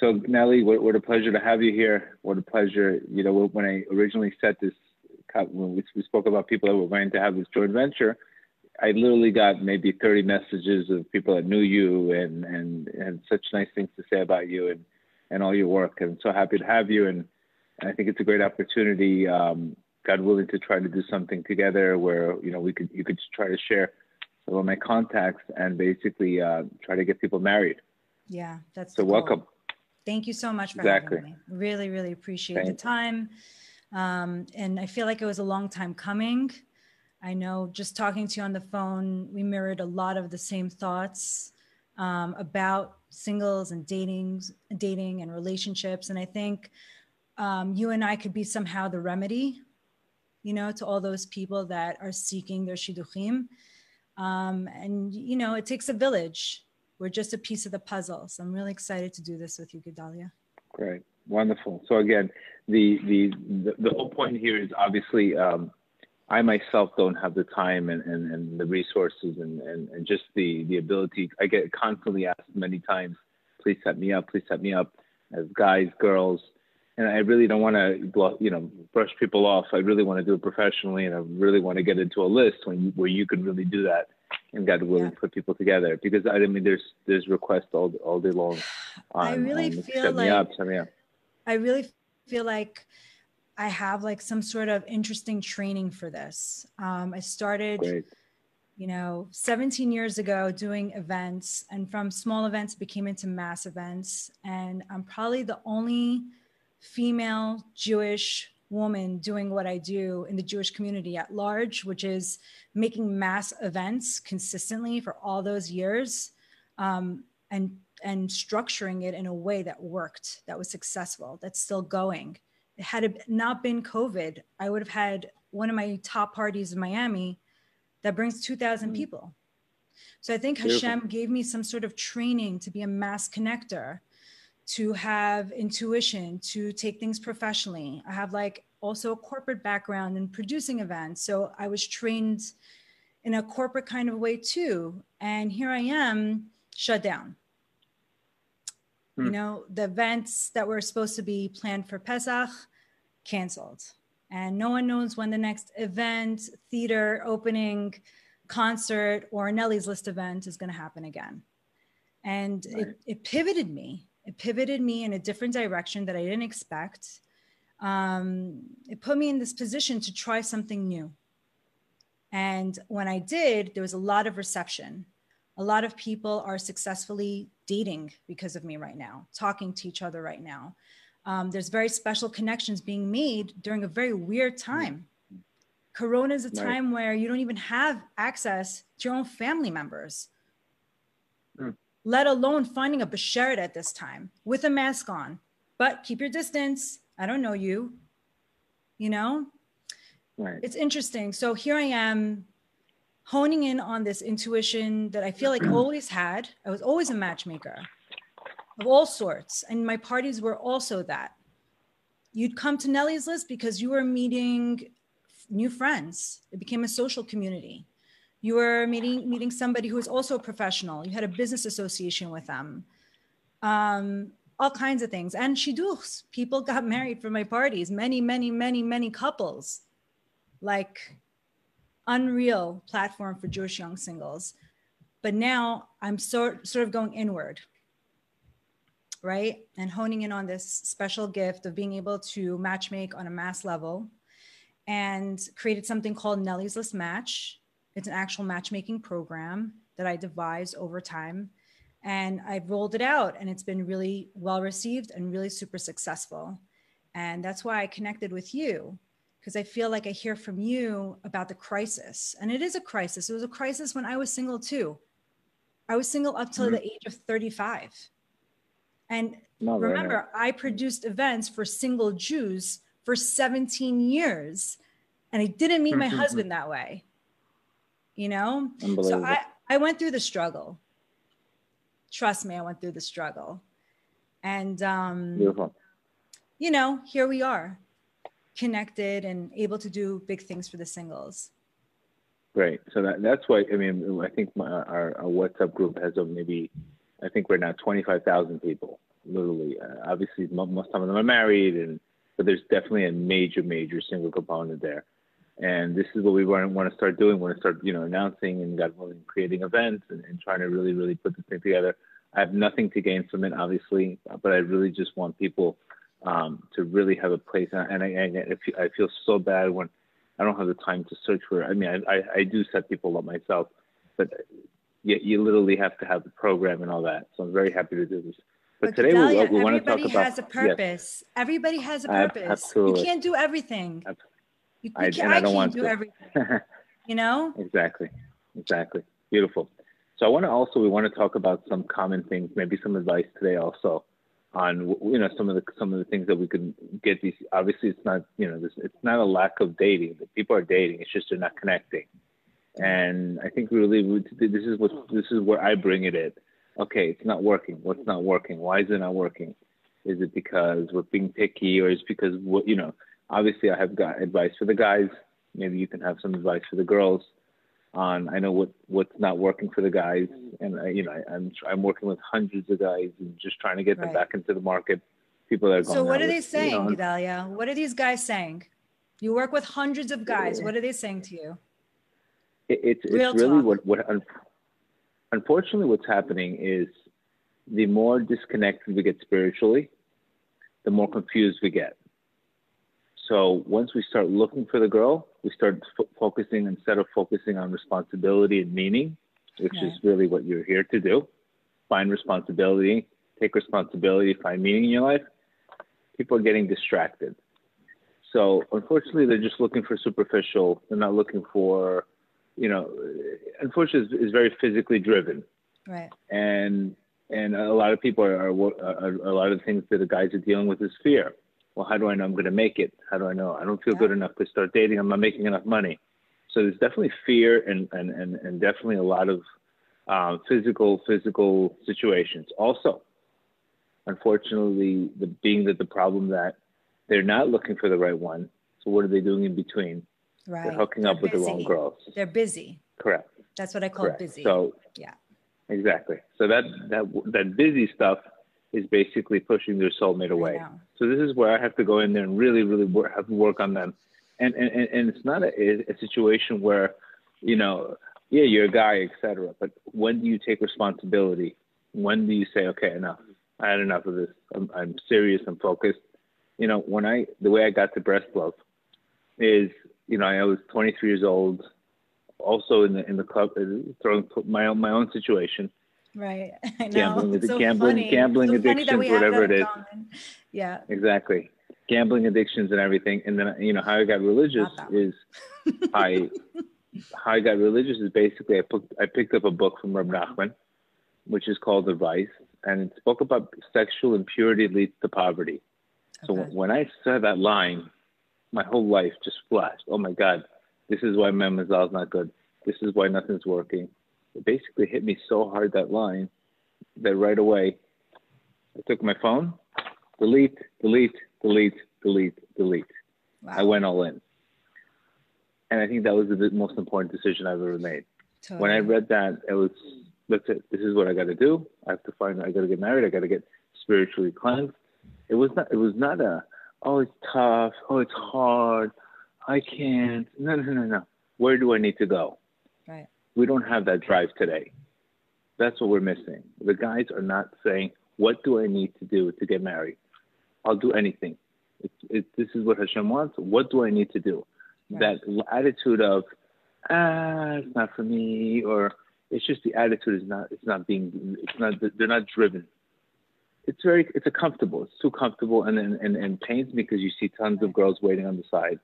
So Nelly, what, what a pleasure to have you here. What a pleasure. You know, when I originally set this, when we, we spoke about people that were going to have this joint venture, I literally got maybe 30 messages of people that knew you and, and, and such nice things to say about you and, and all your work. And I'm so happy to have you. And, and I think it's a great opportunity, um, God willing, to try to do something together where, you know, we could, you could try to share some of my contacts and basically uh, try to get people married. Yeah, that's so welcome. Thank you so much for exactly. having me. Really, really appreciate Thank the time. Um, and I feel like it was a long time coming. I know just talking to you on the phone, we mirrored a lot of the same thoughts um, about singles and dating, dating and relationships. And I think um, you and I could be somehow the remedy, you know, to all those people that are seeking their shidduchim. Um, and you know, it takes a village. We're just a piece of the puzzle. So I'm really excited to do this with you, Gedalia. Great, wonderful. So again, the the the, the whole point here is obviously um, I myself don't have the time and, and, and the resources and, and, and just the, the ability. I get constantly asked many times, please set me up, please set me up as guys, girls. And I really don't want to, you know, brush people off. I really want to do it professionally, and I really want to get into a list when where you can really do that, and God willing, yeah. put people together. Because I mean, there's there's requests all all day long. On, I really on, feel like me up, me up. I really feel like I have like some sort of interesting training for this. Um, I started, Great. you know, 17 years ago doing events, and from small events became into mass events. And I'm probably the only female Jewish woman doing what I do in the Jewish community at large, which is making mass events consistently for all those years, um, and and structuring it in a way that worked, that was successful, that's still going had it not been COVID, I would have had one of my top parties in Miami that brings 2,000 mm. people. So I think Hashem gave me some sort of training to be a mass connector, to have intuition, to take things professionally. I have like also a corporate background in producing events. So I was trained in a corporate kind of way too. And here I am shut down. You hmm. know, the events that were supposed to be planned for Pesach canceled. And no one knows when the next event, theater, opening, concert, or Nelly's List event is going to happen again. And right. it, it pivoted me. It pivoted me in a different direction that I didn't expect. Um, it put me in this position to try something new. And when I did, there was a lot of reception. A lot of people are successfully dating because of me right now, talking to each other right now. Um, there's very special connections being made during a very weird time. Corona is a time right. where you don't even have access to your own family members. Let alone finding a bashert at this time with a mask on. But keep your distance. I don't know you. You know? Right. It's interesting. So here I am honing in on this intuition that I feel like I always had. I was always a matchmaker of all sorts. And my parties were also that. You'd come to Nelly's list because you were meeting new friends. It became a social community. You were meeting meeting somebody who was also a professional. You had a business association with them. Um, all kinds of things. And shidduchs, people got married for my parties. Many, many, many, many couples. Like unreal platform for Jewish young singles. But now I'm sort sort of going inward right? And honing in on this special gift of being able to matchmake on a mass level and created something called Nelly's List Match. It's an actual matchmaking program that I devised over time. And I've rolled it out and it's been really well received and really super successful. And that's why I connected with you because I feel like I hear from you about the crisis. And it is a crisis. It was a crisis when I was single too. I was single up till mm-hmm. the age of 35. And remember, I produced events for single Jews for 17 years, and I didn't meet my husband that way. You know? So I, I went through the struggle. Trust me, I went through the struggle. And, um, Beautiful. you know, here we are, connected and able to do big things for the singles. Great. So that, that's why, I mean, I think my, our, our WhatsApp group has maybe I think we're now 25,000 people literally. Uh, obviously, most of them are married, and but there's definitely a major, major single component there. And this is what we want, want to start doing. We want to start, you know, announcing and God willing, creating events and, and trying to really, really put this thing together. I have nothing to gain from it, obviously, but I really just want people um, to really have a place. And I, I, I feel so bad when I don't have the time to search for it. I mean, I, I, I do set people up myself, but you, you literally have to have the program and all that. So I'm very happy to do this. But, but today we, we want to talk about. Everybody has a purpose. Yes. Everybody has a purpose. Absolutely. You can't do everything. You, I, can, I, I, don't want to do to. everything. you know. Exactly. Exactly. Beautiful. So I want to also we want to talk about some common things, maybe some advice today also on you know some of the some of the things that we can get these. Obviously, it's not you know this, it's not a lack of dating. People are dating. It's just they're not connecting. And I think really this is what this is where I bring it in okay, it's not working. What's not working? Why is it not working? Is it because we're being picky, or is it because what you know? Obviously, I have got advice for the guys. Maybe you can have some advice for the girls. On I know what what's not working for the guys, and I, you know I, am I'm, I'm working with hundreds of guys and just trying to get them back into the market. People that are going. So what are they saying, you know, What are these guys saying? You work with hundreds of guys. What are they saying to you? It, it's it's really talk. what what unfortunately, what's happening is the more disconnected we get spiritually, the more confused we get. So once we start looking for the girl, we start f- focusing instead of focusing on responsibility and meaning, which is really what you're here to do. Find responsibility, take responsibility, find meaning in your life. People are getting distracted. So unfortunately, they're just looking for superficial. They're not looking for you know, unfortunately, is, very physically driven. Right. And and a lot of people are, are, are, a lot of the things that the guys are dealing with is fear. Well, how do I know I'm going to make it? How do I know? I don't feel yeah. good enough to start dating. I'm not making enough money. So there's definitely fear and and and, and definitely a lot of um, physical physical situations. Also, unfortunately, the being that the problem that they're not looking for the right one. So what are they doing in between? Right. They're hooking They're up with the wrong girls. They're busy. Correct. That's what I call Correct. busy. So yeah. Exactly. So that that that busy stuff is basically pushing their soulmate away. So this is where I have to go in there and really, really work, have to work on them. And and, and it's not a, a situation where, you know, yeah, you're a guy, etc. But when do you take responsibility? When do you say, okay, enough? I had enough of this. I'm, I'm serious. I'm focused. You know, when I the way I got to Breslov is you know, I was 23 years old, also in the in the club, uh, throwing my own my own situation. Right. I know. Gambling, so gambling, funny. gambling so addictions, whatever it is. Yeah. Exactly. Gambling addictions and everything, and then you know how I got religious is I how I got religious is basically I put I picked up a book from Reb Nachman, which is called The Vice, and it spoke about sexual impurity leads to poverty. So okay. when I saw that line, my whole life just flashed. Oh my God, this is why Memazal is not good. This is why nothing's working. It basically hit me so hard that line that right away I took my phone, delete, delete, delete, delete, delete. Wow. I went all in. And I think that was the most important decision I've ever made. Totally. When I read that, it was that's it. This is what I got to do. I have to find. I got to get married. I got to get spiritually cleansed. It was not. It was not a oh, it's tough, oh, it's hard, I can't. No, no, no, no. Where do I need to go? Right. We don't have that drive today. That's what we're missing. The guys are not saying, what do I need to do to get married? I'll do anything. It's, it, this is what Hashem wants. What do I need to do? Right. That attitude of, ah, it's not for me, or it's just the attitude is not, it's not being, it's not, they're not driven it's very it's a comfortable. It's too comfortable and and, and, and pains me because you see tons of girls waiting on the side,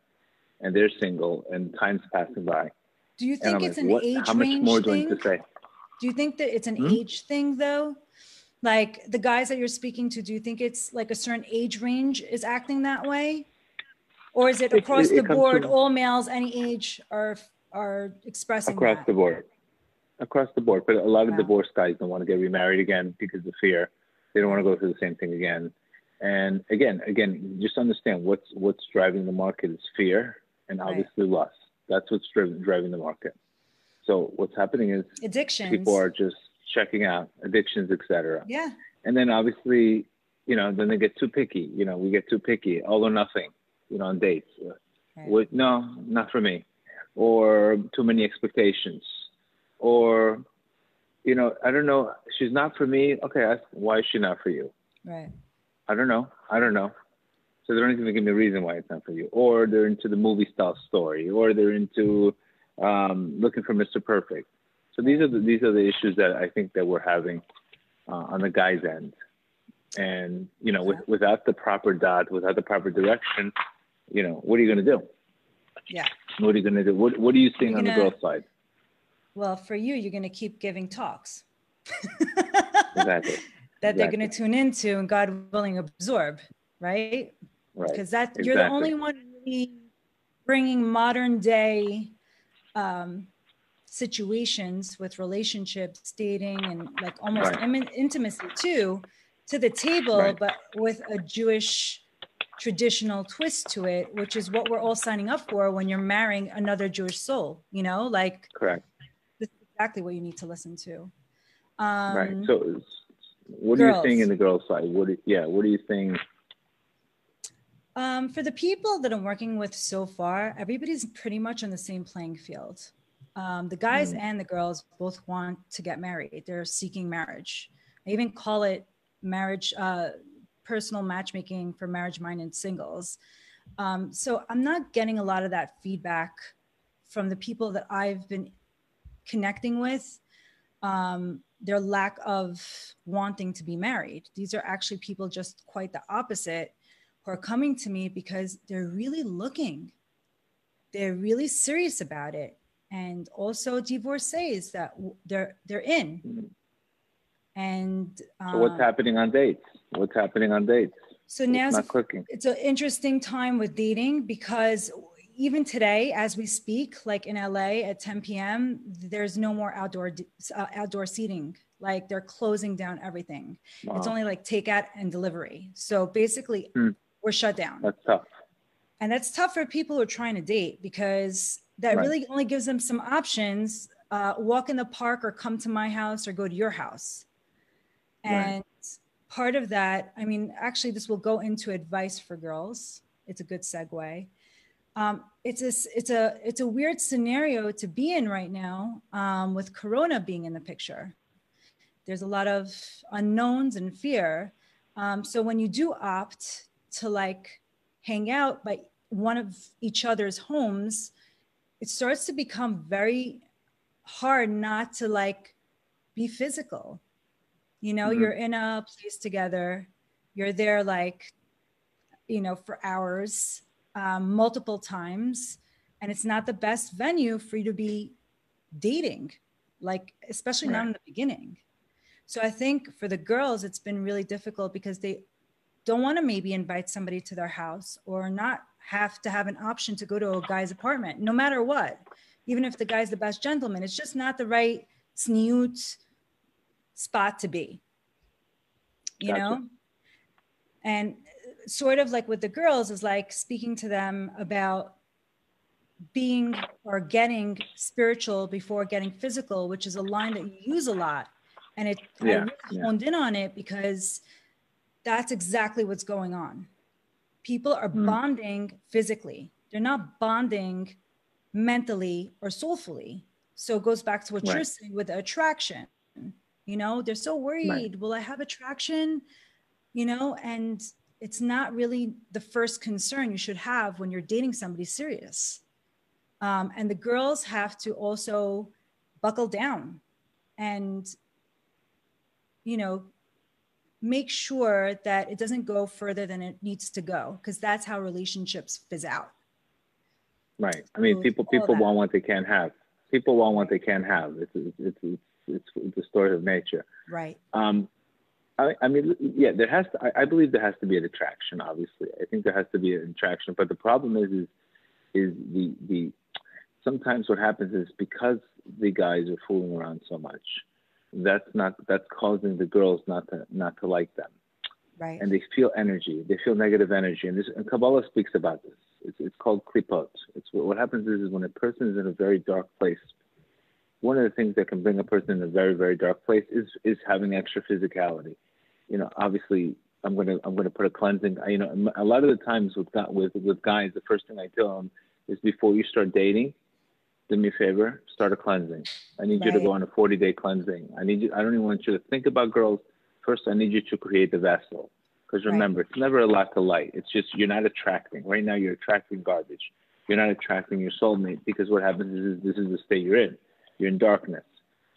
and they're single, and time's passing by. Do you think it's like, an what, age much more do I need to say? Do you think that it's an hmm? age thing though? Like the guys that you're speaking to, do you think it's like a certain age range is acting that way? Or is it across it, it, the board, to, all males, any age are are expressing across that? the board? Across the board. But a lot of divorced guys don't want to get remarried again because of fear they don't want to go through the same thing again. And again, again, just understand what's what's driving the market is fear and obviously right. lust. That's what's driving driving the market. So what's happening is addictions. People are just checking out addictions, etc. Yeah. And then obviously, you know, then they get too picky. You know, we get too picky, all or nothing. You know, on dates. Right. With, no, not for me, or too many expectations, or you know, I don't know. She's not for me. Okay, why is she not for you? Right. I don't know. I don't know. So they don't even give me a reason why it's not for you. Or they're into the movie style story, or they're into um, looking for Mr. Perfect. So these are the, these are the issues that I think that we're having uh, on the guy's end. And you know, with, without the proper dot, without the proper direction, you know, what are you going to do? Yeah. What are you going to do? What What are you seeing on the girl side? Well, for you, you're going to keep giving talks. exactly. That exactly. they're going to tune into and God willing absorb, right? Right. Because that exactly. you're the only one really bringing modern day um, situations with relationships, dating, and like almost right. Im- intimacy too, to the table, right. but with a Jewish traditional twist to it, which is what we're all signing up for when you're marrying another Jewish soul. You know, like correct. This is exactly what you need to listen to. Um, right. So, what girls. are you saying in the girls' side? What? Yeah. What are you saying? Um, for the people that I'm working with so far, everybody's pretty much on the same playing field. Um, the guys mm. and the girls both want to get married. They're seeking marriage. I even call it marriage, uh, personal matchmaking for marriage minded singles. Um, so I'm not getting a lot of that feedback from the people that I've been connecting with. Um, their lack of wanting to be married. These are actually people just quite the opposite who are coming to me because they're really looking. They're really serious about it and also divorcees that they're they're in. Mm-hmm. And um, so what's um, happening on dates? What's happening on dates? So now it's, it's an interesting time with dating because even today, as we speak, like in LA at 10 p.m., there's no more outdoor uh, outdoor seating. Like they're closing down everything. Wow. It's only like takeout and delivery. So basically, hmm. We're shut down. That's tough. And that's tough for people who are trying to date because that right. really only gives them some options uh, walk in the park or come to my house or go to your house and right. part of that i mean actually this will go into advice for girls it's a good segue um, it's a it's a it's a weird scenario to be in right now um, with corona being in the picture there's a lot of unknowns and fear um, so when you do opt to like hang out by one of each other's homes it starts to become very hard not to like be physical. You know, mm-hmm. you're in a place together, you're there like, you know, for hours, um, multiple times, and it's not the best venue for you to be dating, like, especially right. not in the beginning. So I think for the girls, it's been really difficult because they don't want to maybe invite somebody to their house or not have to have an option to go to a guy's apartment, no matter what. Even if the guy's the best gentleman, it's just not the right snoot spot to be. You gotcha. know? And uh, sort of like with the girls is like speaking to them about being or getting spiritual before getting physical, which is a line that you use a lot. And it yeah, I really yeah. honed in on it because that's exactly what's going on people are mm. bonding physically they're not bonding mentally or soulfully so it goes back to what right. you're saying with attraction you know they're so worried right. will i have attraction you know and it's not really the first concern you should have when you're dating somebody serious um, and the girls have to also buckle down and you know make sure that it doesn't go further than it needs to go because that's how relationships fizz out right i mean people people want what they can't have people want what they can't have it's it's it's it's, it's the story of nature right um I, I mean, yeah, there has to. I, I believe there has to be an attraction. Obviously, I think there has to be an attraction. But the problem is, is, is the the. Sometimes what happens is because the guys are fooling around so much, that's not that's causing the girls not to not to like them. Right. And they feel energy. They feel negative energy. And this and Kabbalah speaks about this. It's, it's called klipot. It's what, what happens is, is when a person is in a very dark place. One of the things that can bring a person in a very very dark place is is having extra physicality. You know, obviously, I'm gonna I'm gonna put a cleansing. You know, a lot of the times with with with guys, the first thing I tell them is before you start dating, do me a favor, start a cleansing. I need right. you to go on a 40 day cleansing. I need you. I don't even want you to think about girls. First, I need you to create the vessel. Because remember, right. it's never a lack of light. It's just you're not attracting. Right now, you're attracting garbage. You're not attracting your soulmate because what happens is this is the state you're in. You're in darkness.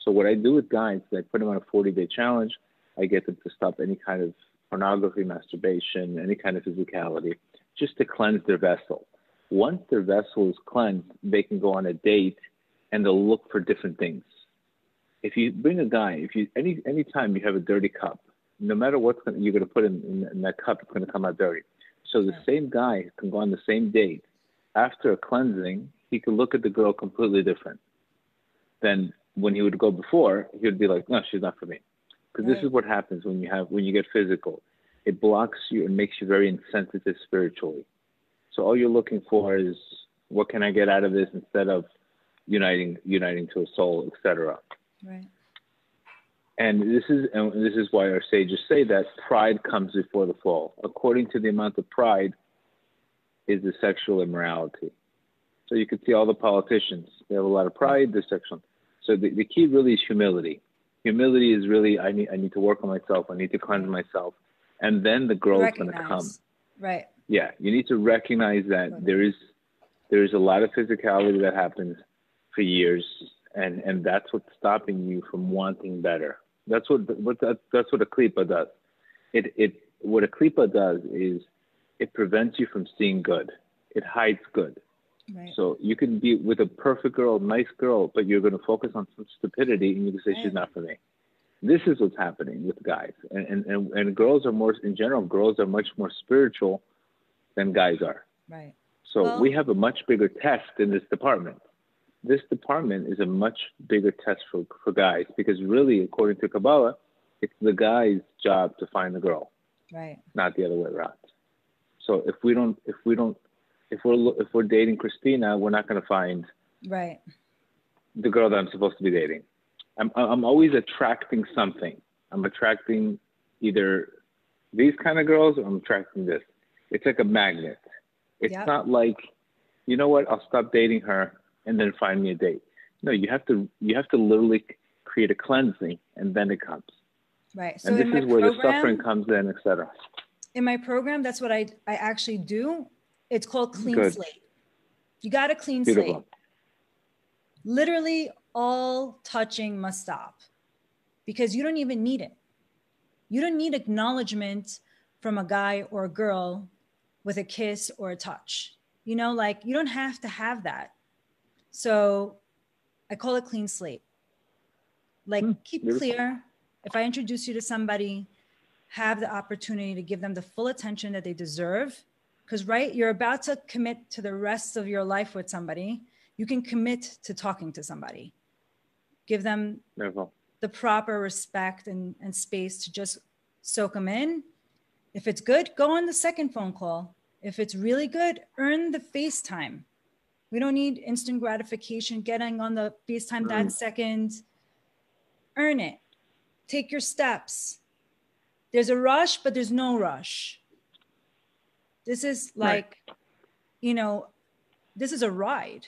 So what I do with guys is I put them on a 40 day challenge. I get them to stop any kind of pornography, masturbation, any kind of physicality, just to cleanse their vessel. Once their vessel is cleansed, they can go on a date and they'll look for different things. If you bring a guy, if you any any time you have a dirty cup, no matter what you're going to put in, in, that cup, it's going to come out dirty. So the same guy can go on the same date. After a cleansing, he could look at the girl completely different than when he would go before. He would be like, "No, she's not for me." Because right. this is what happens when you have when you get physical. It blocks you and makes you very insensitive spiritually. So all you're looking for is what can I get out of this instead of uniting uniting to a soul, etc. Right. And this is and this is why our sages say that pride comes before the fall. According to the amount of pride is the sexual immorality. So you can see all the politicians, they have a lot of pride, they're sexual. So the, the key really is humility. Humility is really I need I need to work on myself, I need to cleanse myself. And then the growth is gonna come. Right. Yeah. You need to recognize that right. there is there is a lot of physicality that happens for years and and that's what's stopping you from wanting better. That's what what that, that's what a klipa does. It it what a klipa does is it prevents you from seeing good. It hides good. Right. So you can be with a perfect girl, nice girl, but you're going to focus on some stupidity and you can say right. she's not for me. This is what's happening with guys, and, and and and girls are more in general. Girls are much more spiritual than guys are. Right. So well, we have a much bigger test in this department this department is a much bigger test for, for guys because really, according to Kabbalah, it's the guy's job to find the girl, right? Not the other way around. So if we don't, if we don't, if we're if we're dating Christina, we're not going to find right the girl that I'm supposed to be dating. I'm I'm always attracting something. I'm attracting either these kind of girls or I'm attracting this. It's like a magnet. It's yep. not like, you know what, I'll stop dating her and then find me a date. No, you have to you have to literally create a cleansing and then it comes. Right. So and this is where program, the suffering comes in, etc. In my program, that's what I I actually do. It's called clean Good. slate. You got a clean Beautiful. slate. Literally all touching must stop because you don't even need it. You don't need acknowledgement from a guy or a girl with a kiss or a touch. You know, like you don't have to have that. So I call it clean slate. Like mm, keep beautiful. clear. If I introduce you to somebody, have the opportunity to give them the full attention that they deserve. Because, right, you're about to commit to the rest of your life with somebody. You can commit to talking to somebody. Give them beautiful. the proper respect and, and space to just soak them in. If it's good, go on the second phone call. If it's really good, earn the FaceTime. We don't need instant gratification, getting on the FaceTime mm. that second. Earn it. Take your steps. There's a rush, but there's no rush. This is like, right. you know, this is a ride.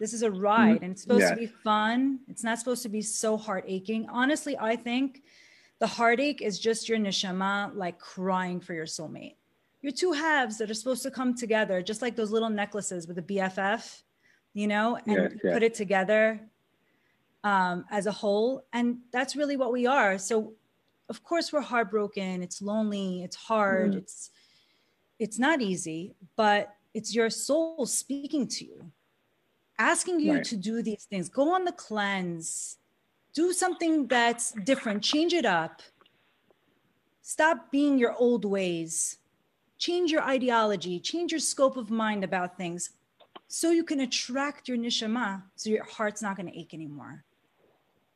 This is a ride mm and it's supposed yeah. to be fun. It's not supposed to be so heart aching. Honestly, I think the heartache is just your neshama like crying for your soulmate you're two halves that are supposed to come together, just like those little necklaces with a BFF, you know, and yes, yes. put it together um, as a whole. And that's really what we are. So, of course, we're heartbroken. It's lonely. It's hard. Mm. It's it's not easy, but it's your soul speaking to you, asking you right. to do these things. Go on the cleanse. Do something that's different. Change it up. Stop being your old ways change your ideology, change your scope of mind about things so you can attract your nishama so your heart's not going to ache anymore.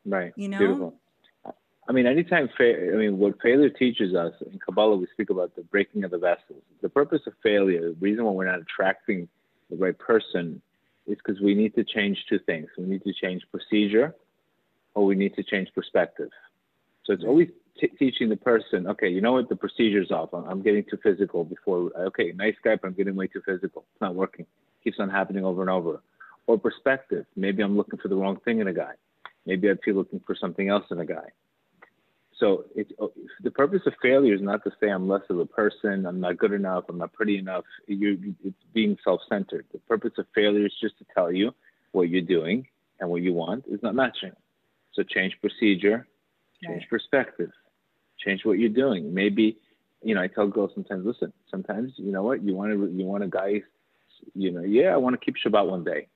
Right. You know? Beautiful. I mean, anytime, fa- I mean, what failure teaches us in Kabbalah, we speak about the breaking of the vessels. The purpose of failure, the reason why we're not attracting the right person is because we need to change two things. We need to change procedure or we need to change perspective. So it's mm-hmm. always t- teaching the person, okay, you know what, the procedure's off. I'm, I'm getting too physical before, okay, nice guy, but I'm getting way too physical. It's not working. It Keeps on happening over and over. Or perspective. Maybe I'm looking for the wrong thing in a guy. Maybe I feel looking for something else in a guy. So it's, oh, the purpose of failure is not to say I'm less of a person, I'm not good enough, I'm not pretty enough. You're, it's being self-centered. The purpose of failure is just to tell you what you're doing and what you want is not matching. So change procedure, change right. perspective, change what you're doing. Maybe, you know, I tell girls sometimes, listen, sometimes you know what you want to you want a guy, you know, yeah, I want to keep Shabbat one day.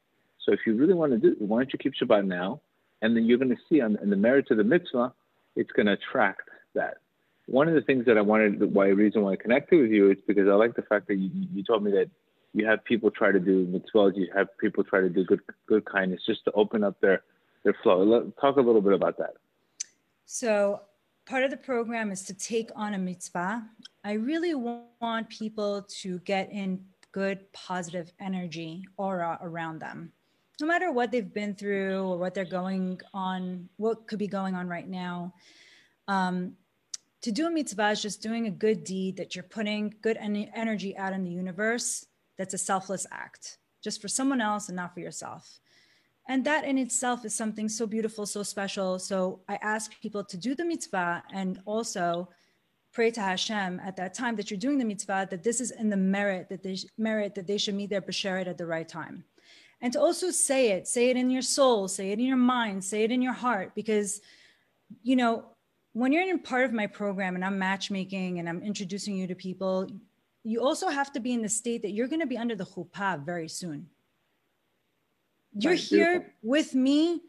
So if you really want to do, why don't you keep Shabbat now? And then you're going to see on in the merit of the mitzvah, it's going to attract that. One of the things that I wanted, why reason why I connected with you is because I like the fact that you, you told me that you have people try to do mitzvahs, you have people try to do good good kindness just to open up their their flow. Talk a little bit about that. So part of the program is to take on a mitzvah. I really want people to get in good positive energy aura around them no matter what they've been through or what they're going on, what could be going on right now. Um, to do a mitzvah is just doing a good deed that you're putting good en- energy out in the universe. That's a selfless act, just for someone else and not for yourself. And that in itself is something so beautiful, so special. So I ask people to do the mitzvah and also pray to Hashem at that time that you're doing the mitzvah, that this is in the merit that they merit that they should meet their besheret at the right time and to also say it say it in your soul say it in your mind say it in your heart because you know when you're in part of my program and i'm matchmaking and i'm introducing you to people you also have to be in the state that you're going to be under the chuppah very soon you're here with me.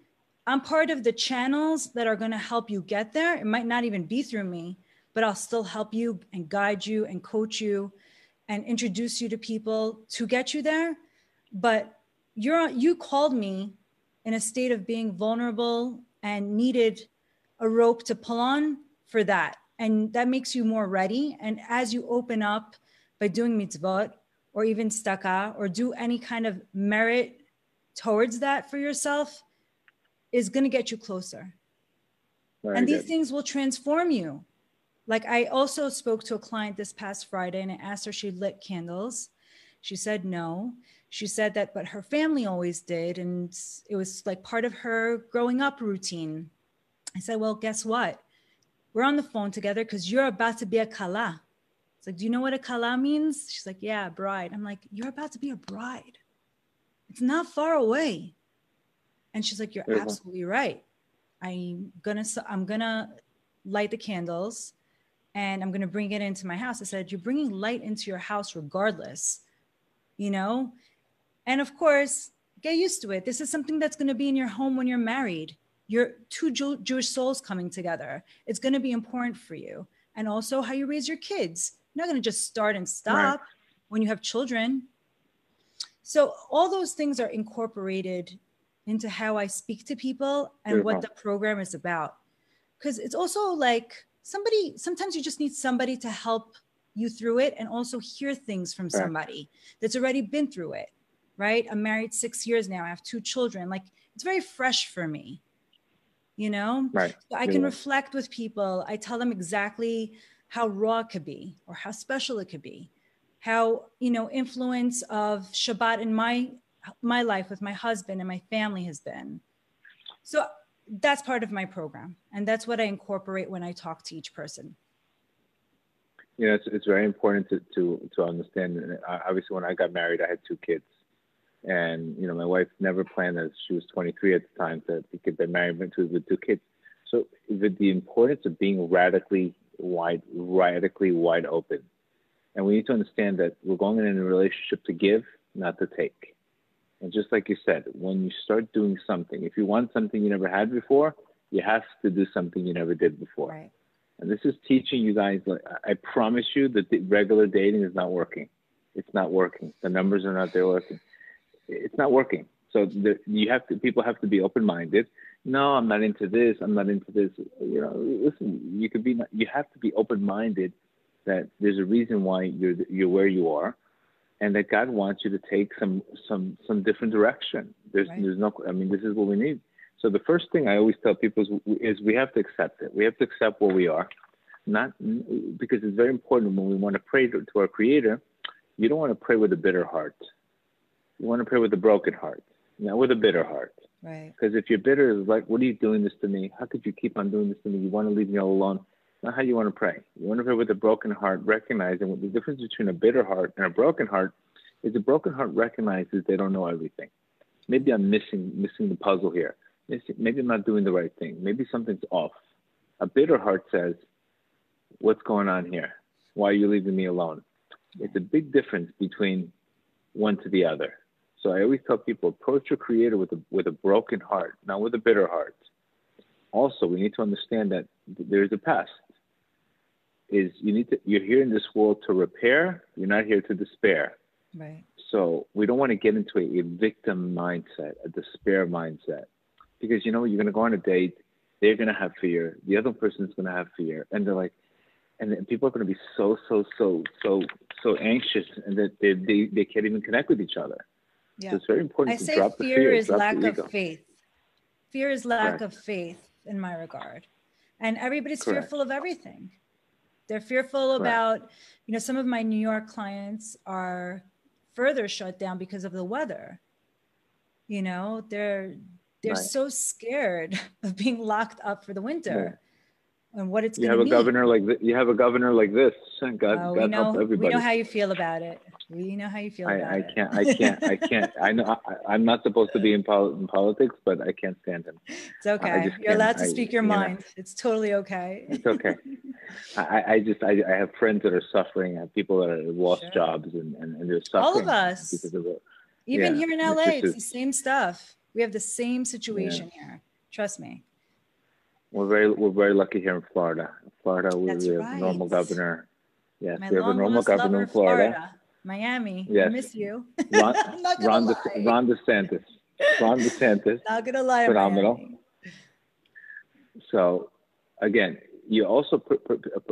I'm part of the channels that are going to help you get there. It might not even be through me but i'll still help you and guide you and coach you and introduce you to people to get you there. But you're you called me in a state of being vulnerable and needed a rope to pull on for that. And that makes you more ready. And as you open up by doing mitzvot or even tzedaka or do any kind of merit towards that for yourself is going to get you closer. Very and these things will transform you. Like i also spoke to a client this past friday and i asked her she lit candles. She said no. She said that but her family always did and it was like part of her growing up routine. I said well guess what? We're on the phone together because you're about to be a kala. It's like do you know what a kala means? She's like yeah bride. I'm like you're about to be a bride it's not far away and she's like you're absolutely right i'm gonna i'm gonna light the candles and i'm gonna bring it into my house i said you're bringing light into your house regardless you know and of course, get used to it. This is something that's going to be in your home when you're married. You're two Jew- Jewish souls coming together. It's going to be important for you. And also how you raise your kids. You're not going to just start and stop right. when you have children. So all those things are incorporated into how I speak to people and Beautiful. what the program is about. Because it's also like somebody, sometimes you just need somebody to help you through it and also hear things from somebody that's already been through it right? I'm married six years now. I have two children. Like it's very fresh for me, you know? Right. So I can reflect with people. I tell them exactly how raw it could be or how special it could be, how, you know, influence of Shabbat in my my life with my husband and my family has been. So that's part of my program. And that's what I incorporate when I talk to each person. You know, it's, it's very important to, to, to understand. Uh, obviously, when I got married, I had two kids and you know my wife never planned that she was 23 at the time to, to get married with two, with two kids so the, the importance of being radically wide radically wide open and we need to understand that we're going in a relationship to give not to take and just like you said when you start doing something if you want something you never had before you have to do something you never did before right. and this is teaching you guys i promise you that the regular dating is not working it's not working the numbers are not there working it's not working. So the, you have to people have to be open minded. No, I'm not into this. I'm not into this. You know, listen. You could be. You have to be open minded. That there's a reason why you're you're where you are, and that God wants you to take some some some different direction. There's right. there's no. I mean, this is what we need. So the first thing I always tell people is, is we have to accept it. We have to accept where we are, not because it's very important when we want to pray to, to our Creator. You don't want to pray with a bitter heart. You want to pray with a broken heart, not with a bitter heart. Right. Because if you're bitter, it's like, what are you doing this to me? How could you keep on doing this to me? You want to leave me all alone. Not how you want to pray. You want to pray with a broken heart, recognizing what the difference between a bitter heart and a broken heart is a broken heart recognizes they don't know everything. Maybe I'm missing missing the puzzle here. Maybe I'm not doing the right thing. Maybe something's off. A bitter heart says, What's going on here? Why are you leaving me alone? It's a big difference between one to the other. So I always tell people approach your creator with a with a broken heart, not with a bitter heart. Also, we need to understand that there's a past. Is you need to you're here in this world to repair, you're not here to despair. Right. So we don't want to get into a, a victim mindset, a despair mindset. Because you know, you're gonna go on a date, they're gonna have fear, the other person's gonna have fear, and they're like and then people are going to be so so so so so anxious and that they, they, they can't even connect with each other yeah. So it's very important I to say drop fear, the fear is lack of faith. Fear is lack Correct. of faith in my regard. And everybody's Correct. fearful of everything. They're fearful about, you know, some of my New York clients are further shut down because of the weather. You know, they're they're right. so scared of being locked up for the winter. And what it's you have a be. governor like th- you have a governor like this. God, oh, God we know, help everybody. We know how you feel about it. We know how you feel I, about I it. can't. I can't. I can't. I know. I, am not supposed to be in, pol- in, politics, but I can't stand him. It's okay. You're allowed to speak I, your mind. Know, it's totally okay. It's okay. I, I just. I, I have friends that are suffering. I have people that have lost sure. jobs and, and, and, they're suffering. All of us. Of. Even yeah, here in LA, it's, it's the same stuff. We have the same situation yeah. here. Trust me. We're very we're very lucky here in Florida. Florida, we, we have right. normal governor. Yes, My we have a normal governor in Florida. Florida. Miami. Yes. I miss you. Ron, Ron, De, Ron DeSantis. Ron DeSantis. Not gonna lie. Phenomenal. Miami. So, again, you also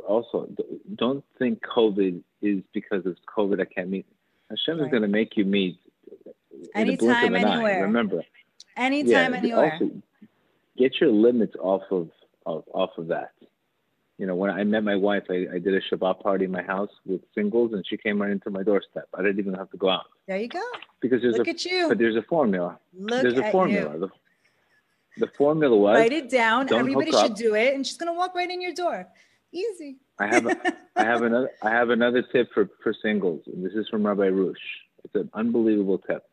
also don't think COVID is because of COVID I can't meet. Hashem right. is going to make you meet anytime, anywhere. Remember, anytime, yeah, anywhere. Also, get your limits off of, of off of that you know, when I met my wife, I, I did a Shabbat party in my house with singles, and she came right into my doorstep. I didn't even have to go out. There you go. Because there's Look a, at you. But there's a formula. Look there's a formula. The, the formula was write it down. Everybody should do it, and she's gonna walk right in your door. Easy. I have a, I have another I have another tip for, for singles, and this is from Rabbi Rush. It's an unbelievable tip.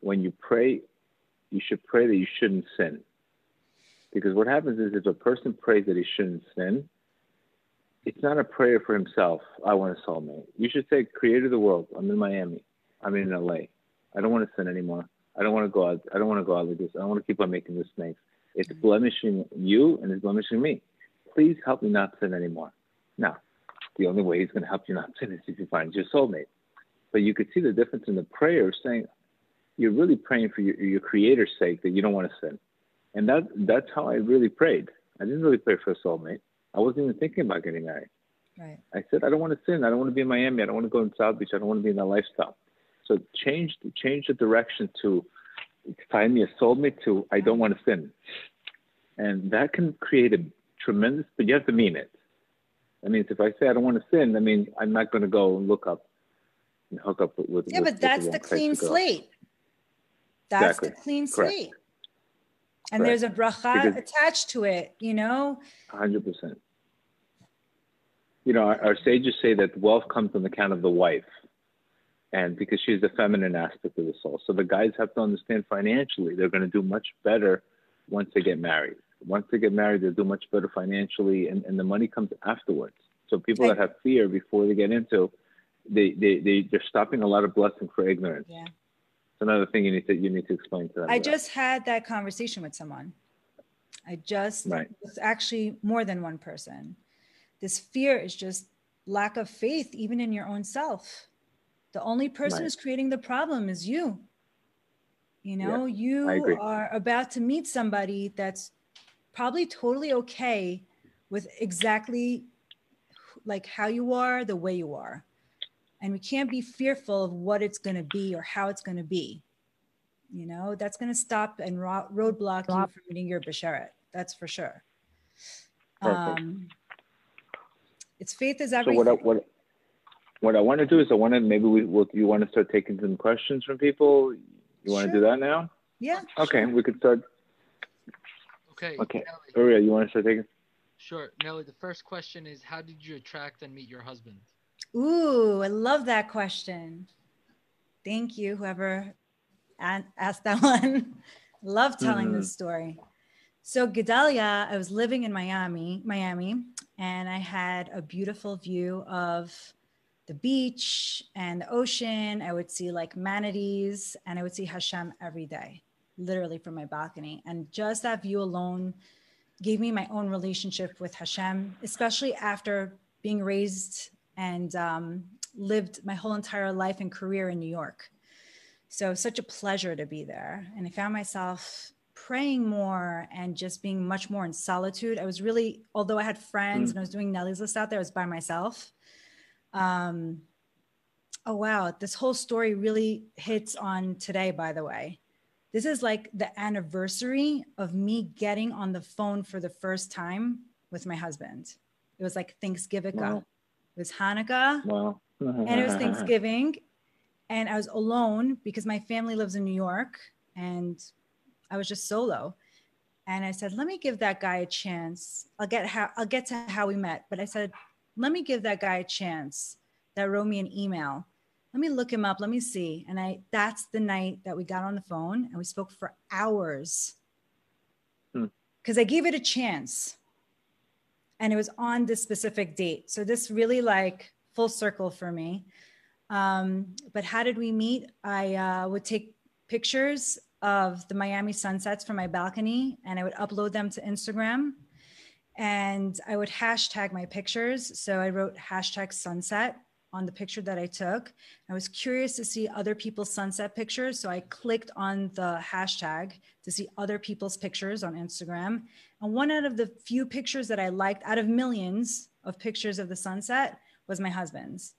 When you pray, you should pray that you shouldn't sin. Because what happens is if a person prays that he shouldn't sin, it's not a prayer for himself. I want a soulmate. You should say, Creator of the world. I'm in Miami. I'm in LA. I don't want to sin anymore. I don't want to go out. I don't want to go out like this. I don't want to keep on making mistakes. It's mm-hmm. blemishing you and it's blemishing me. Please help me not sin anymore. Now, the only way he's going to help you not sin is if you find your soulmate. But you could see the difference in the prayer saying you're really praying for your, your creator's sake that you don't want to sin. And that that's how I really prayed. I didn't really pray for a soulmate. I wasn't even thinking about getting married. Right. I said, I don't want to sin. I don't want to be in Miami. I don't want to go in South Beach. I don't want to be in that lifestyle. So change change the direction to find me a soulmate to I don't want to sin. And that can create a tremendous, but you have to mean it. I mean, if I say I don't want to sin, I mean, I'm not going to go and look up and hook up with. Yeah, with, but that's the, the clean slate. That's exactly. the clean Correct. slate. And Correct. there's a bracha because attached to it, you know? 100% you know, our, our, sages say that wealth comes on account of the wife, and because she's the feminine aspect of the soul. So the guys have to understand financially they're going to do much better once they get married. Once they get married, they'll do much better financially, and, and the money comes afterwards. So people that have fear before they get into, they they they they're stopping a lot of blessing for ignorance. Yeah. It's another thing you need to you need to explain to them. I just had that conversation with someone. I just right. actually more than one person this fear is just lack of faith, even in your own self. The only person right. who's creating the problem is you. You know, yeah, you are about to meet somebody that's probably totally okay with exactly like how you are, the way you are. And we can't be fearful of what it's going to be or how it's going to be. You know, that's going to stop and ro- roadblock you from meeting your besheret. That's for sure. Um, it's faith is everything. So what, what, what I want to do is I want to maybe we will. You want to start taking some questions from people. You want sure. to do that now? Yeah. Okay, sure. we could start. Okay. Okay. Uriah, you want to start taking? Sure. Nelly, the first question is How did you attract and meet your husband? Ooh, I love that question. Thank you, whoever asked that one. love telling mm-hmm. this story. So Gedalia, I was living in Miami, Miami, and I had a beautiful view of the beach and the ocean. I would see like manatees and I would see Hashem every day, literally from my balcony. And just that view alone gave me my own relationship with Hashem, especially after being raised and um, lived my whole entire life and career in New York. So, such a pleasure to be there. And I found myself praying more and just being much more in solitude. I was really, although I had friends mm. and I was doing Nelly's list out there, I was by myself. Um, oh, wow. This whole story really hits on today, by the way. This is like the anniversary of me getting on the phone for the first time with my husband. It was like Thanksgiving. Wow. It was Hanukkah. Wow. and it was Thanksgiving. And I was alone because my family lives in New York and I was just solo. And I said, let me give that guy a chance. I'll get how I'll get to how we met. But I said, let me give that guy a chance that wrote me an email. Let me look him up. Let me see. And I that's the night that we got on the phone and we spoke for hours. Because hmm. I gave it a chance. And it was on this specific date. So this really like full circle for me. Um, but how did we meet? I uh, would take pictures of the Miami sunsets from my balcony and I would upload them to Instagram and I would hashtag my pictures. So I wrote hashtag sunset on the picture that I took. I was curious to see other people's sunset pictures. So I clicked on the hashtag to see other people's pictures on Instagram. And one out of the few pictures that I liked out of millions of pictures of the sunset was my husband's.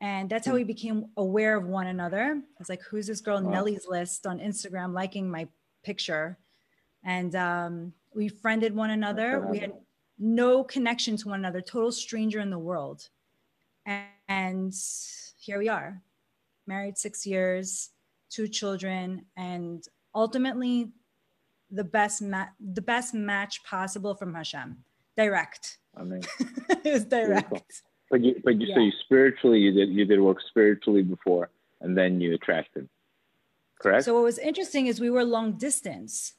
And that's how we became aware of one another. I was like, who's this girl, wow. Nelly's List on Instagram, liking my picture? And um, we friended one another. We had no connection to one another, total stranger in the world. And here we are, married six years, two children, and ultimately the best ma- the best match possible from Hashem. Direct. I mean, it's was direct. Beautiful. But you, but you, yeah. so you spiritually, you did you did work spiritually before, and then you attracted, correct? So what was interesting is we were long distance.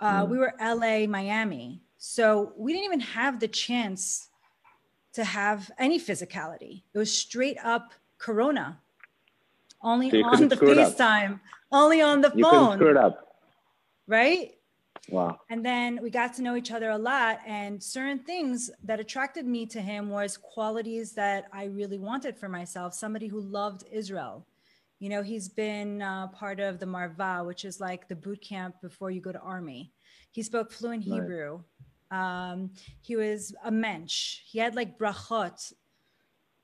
Uh, mm. We were LA, Miami. So we didn't even have the chance to have any physicality. It was straight up Corona. Only so on the FaceTime, only on the you phone. You screw it up. Right? Wow. And then we got to know each other a lot. And certain things that attracted me to him was qualities that I really wanted for myself. Somebody who loved Israel. You know, he's been uh, part of the Marva, which is like the boot camp before you go to army. He spoke fluent right. Hebrew. Um, he was a mensch. He had like brachot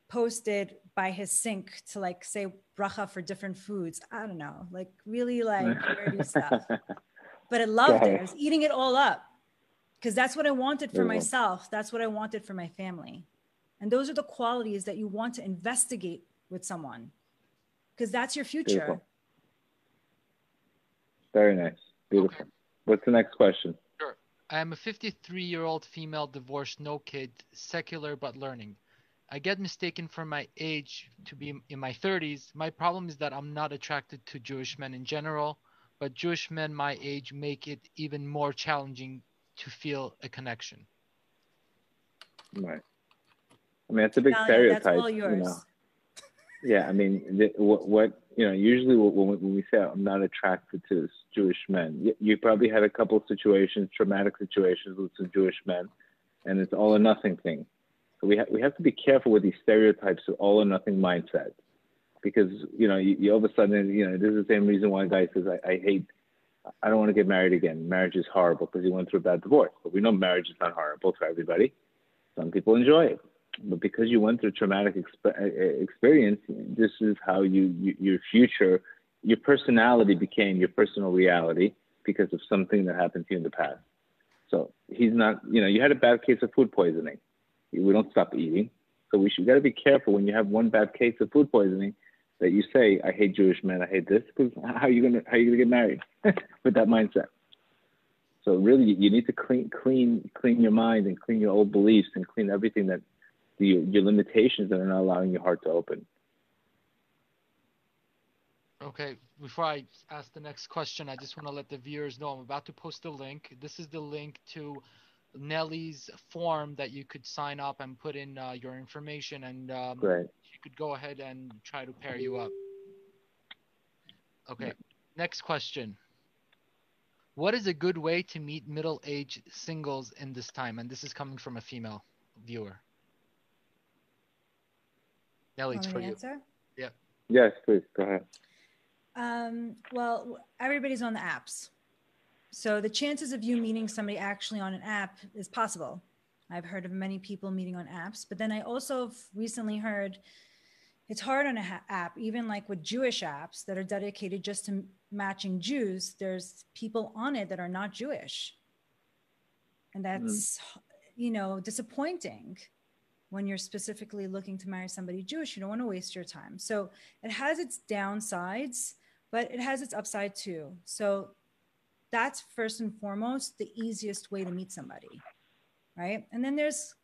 posted by his sink to like say bracha for different foods. I don't know, like really like nerdy stuff. But I loved it. I was eating it all up because that's what I wanted for myself. That's what I wanted for my family. And those are the qualities that you want to investigate with someone because that's your future. Beautiful. Very nice. Beautiful. What's the next question? Sure. I am a 53 year old female, divorced, no kid, secular but learning. I get mistaken for my age to be in my 30s. My problem is that I'm not attracted to Jewish men in general, but Jewish men my age make it even more challenging to feel a connection. Right. I mean, it's a big stereotype. That's You know. yeah, I mean, the, what, what, you know, usually when, when we say I'm not attracted to Jewish men, you, probably had a couple of situations, traumatic situations with some Jewish men, and it's all or nothing thing. So we, ha- we have to be careful with these stereotypes of all or nothing mindset because, you know, you, you all of a sudden, you know, this is the same reason why a guy says, I, I hate, I don't want to get married again. Marriage is horrible because he went through a bad divorce. But we know marriage is not horrible for everybody. Some people enjoy it but because you went through traumatic exp- uh, uh, experience, this is how you, you, your future your personality became your personal reality because of something that happened to you in the past. So he's not, you know, you had a bad case of food poisoning. We don't stop eating. So we should got to be careful when you have one bad case of food poisoning that you say, I hate Jewish men, I hate this, because how are you gonna how are you gonna get married with that mindset? So really, you need to clean clean clean your mind and clean your old beliefs and clean everything that the, your limitations that are not allowing your heart to open. Okay, before I ask the next question, I just want to let the viewers know I'm about to post a link. This is the link to Nelly's form that you could sign up and put in uh, your information, and um, she could go ahead and try to pair you up. Okay, next question. What is a good way to meet middle-aged singles in this time? And this is coming from a female viewer. Nelly, it's for you. Answer? Yeah. Yes, please go ahead. Um, well, everybody's on the apps. So the chances of you meeting somebody actually on an app is possible. I've heard of many people meeting on apps, but then I also recently heard it's hard on an ha- app, even like with Jewish apps that are dedicated just to matching Jews. There's people on it that are not Jewish. And that's, mm. you know, disappointing when you're specifically looking to marry somebody Jewish. You don't want to waste your time. So it has its downsides, but it has its upside too. So that's first and foremost the easiest way to meet somebody right? And then there's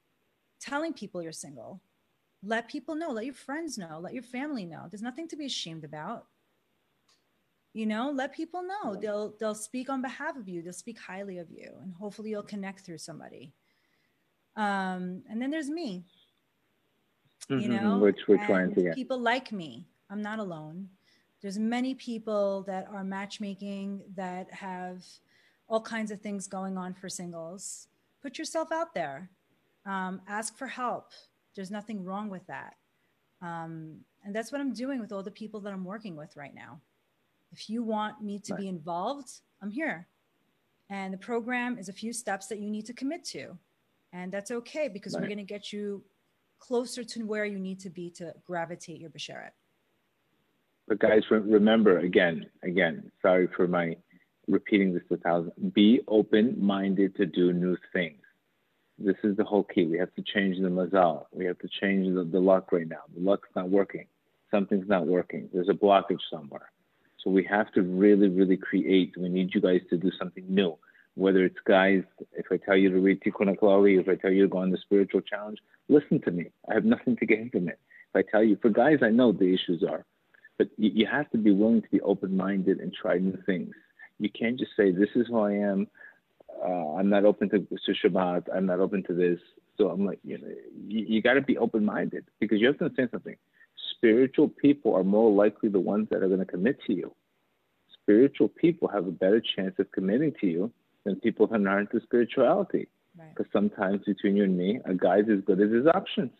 telling people you're single. Let people know let your friends know let your family know. There's nothing to be ashamed about. You know let people know. They'll they'll speak on behalf of you. They'll speak highly of you and hopefully you'll connect through somebody. Um and then there's me you mm-hmm. know? Which we're trying to get people like me. I'm not alone. There's many people that are matchmaking that have all kinds of things going on for singles. Put yourself out there. Um, ask for help. There's nothing wrong with that. Um, and that's what i'm doing with all the people that i'm working with right now. If you want me to right. be involved i'm here. And the program is a few steps that you need to commit to. And that's okay because right. we're going to get you closer to where you need to be to gravitate your basheret but guys, remember again, again, sorry for my repeating this a thousand. Be open-minded to do new things. This is the whole key. We have to change the mazal. We have to change the, the luck right now. The luck's not working. Something's not working. There's a blockage somewhere. So we have to really, really create. We need you guys to do something new. Whether it's guys, if I tell you to read Tikkun if I tell you to go on the spiritual challenge, listen to me. I have nothing to gain from it. If I tell you, for guys, I know the issues are but you, you have to be willing to be open-minded and try new things. You can't just say, "This is who I am. Uh, I'm not open to, to Shabbat. I'm not open to this." So I'm like, you know, you, you got to be open-minded because you have to understand something. Spiritual people are more likely the ones that are going to commit to you. Spiritual people have a better chance of committing to you than people who are not into spirituality. Because right. sometimes between you and me, a guy's as good as his options.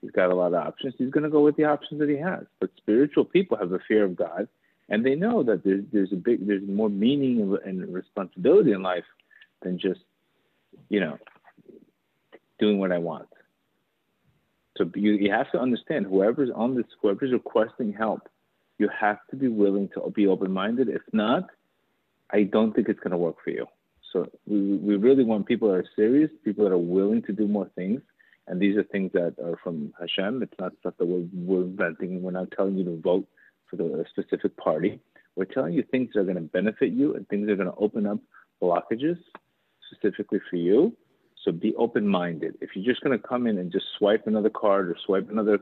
He's got a lot of options. He's going to go with the options that he has. But spiritual people have a fear of God, and they know that there's there's a big there's more meaning and responsibility in life than just you know doing what I want. So you you have to understand whoever's on this whoever's requesting help, you have to be willing to be open minded. If not, I don't think it's going to work for you. So we we really want people that are serious, people that are willing to do more things and these are things that are from Hashem. It's not stuff that we're, we're inventing. We're not telling you to vote for the specific party. We're telling you things that are going to benefit you and things that are going to open up blockages specifically for you. So be open minded. If you're just going to come in and just swipe another card or swipe another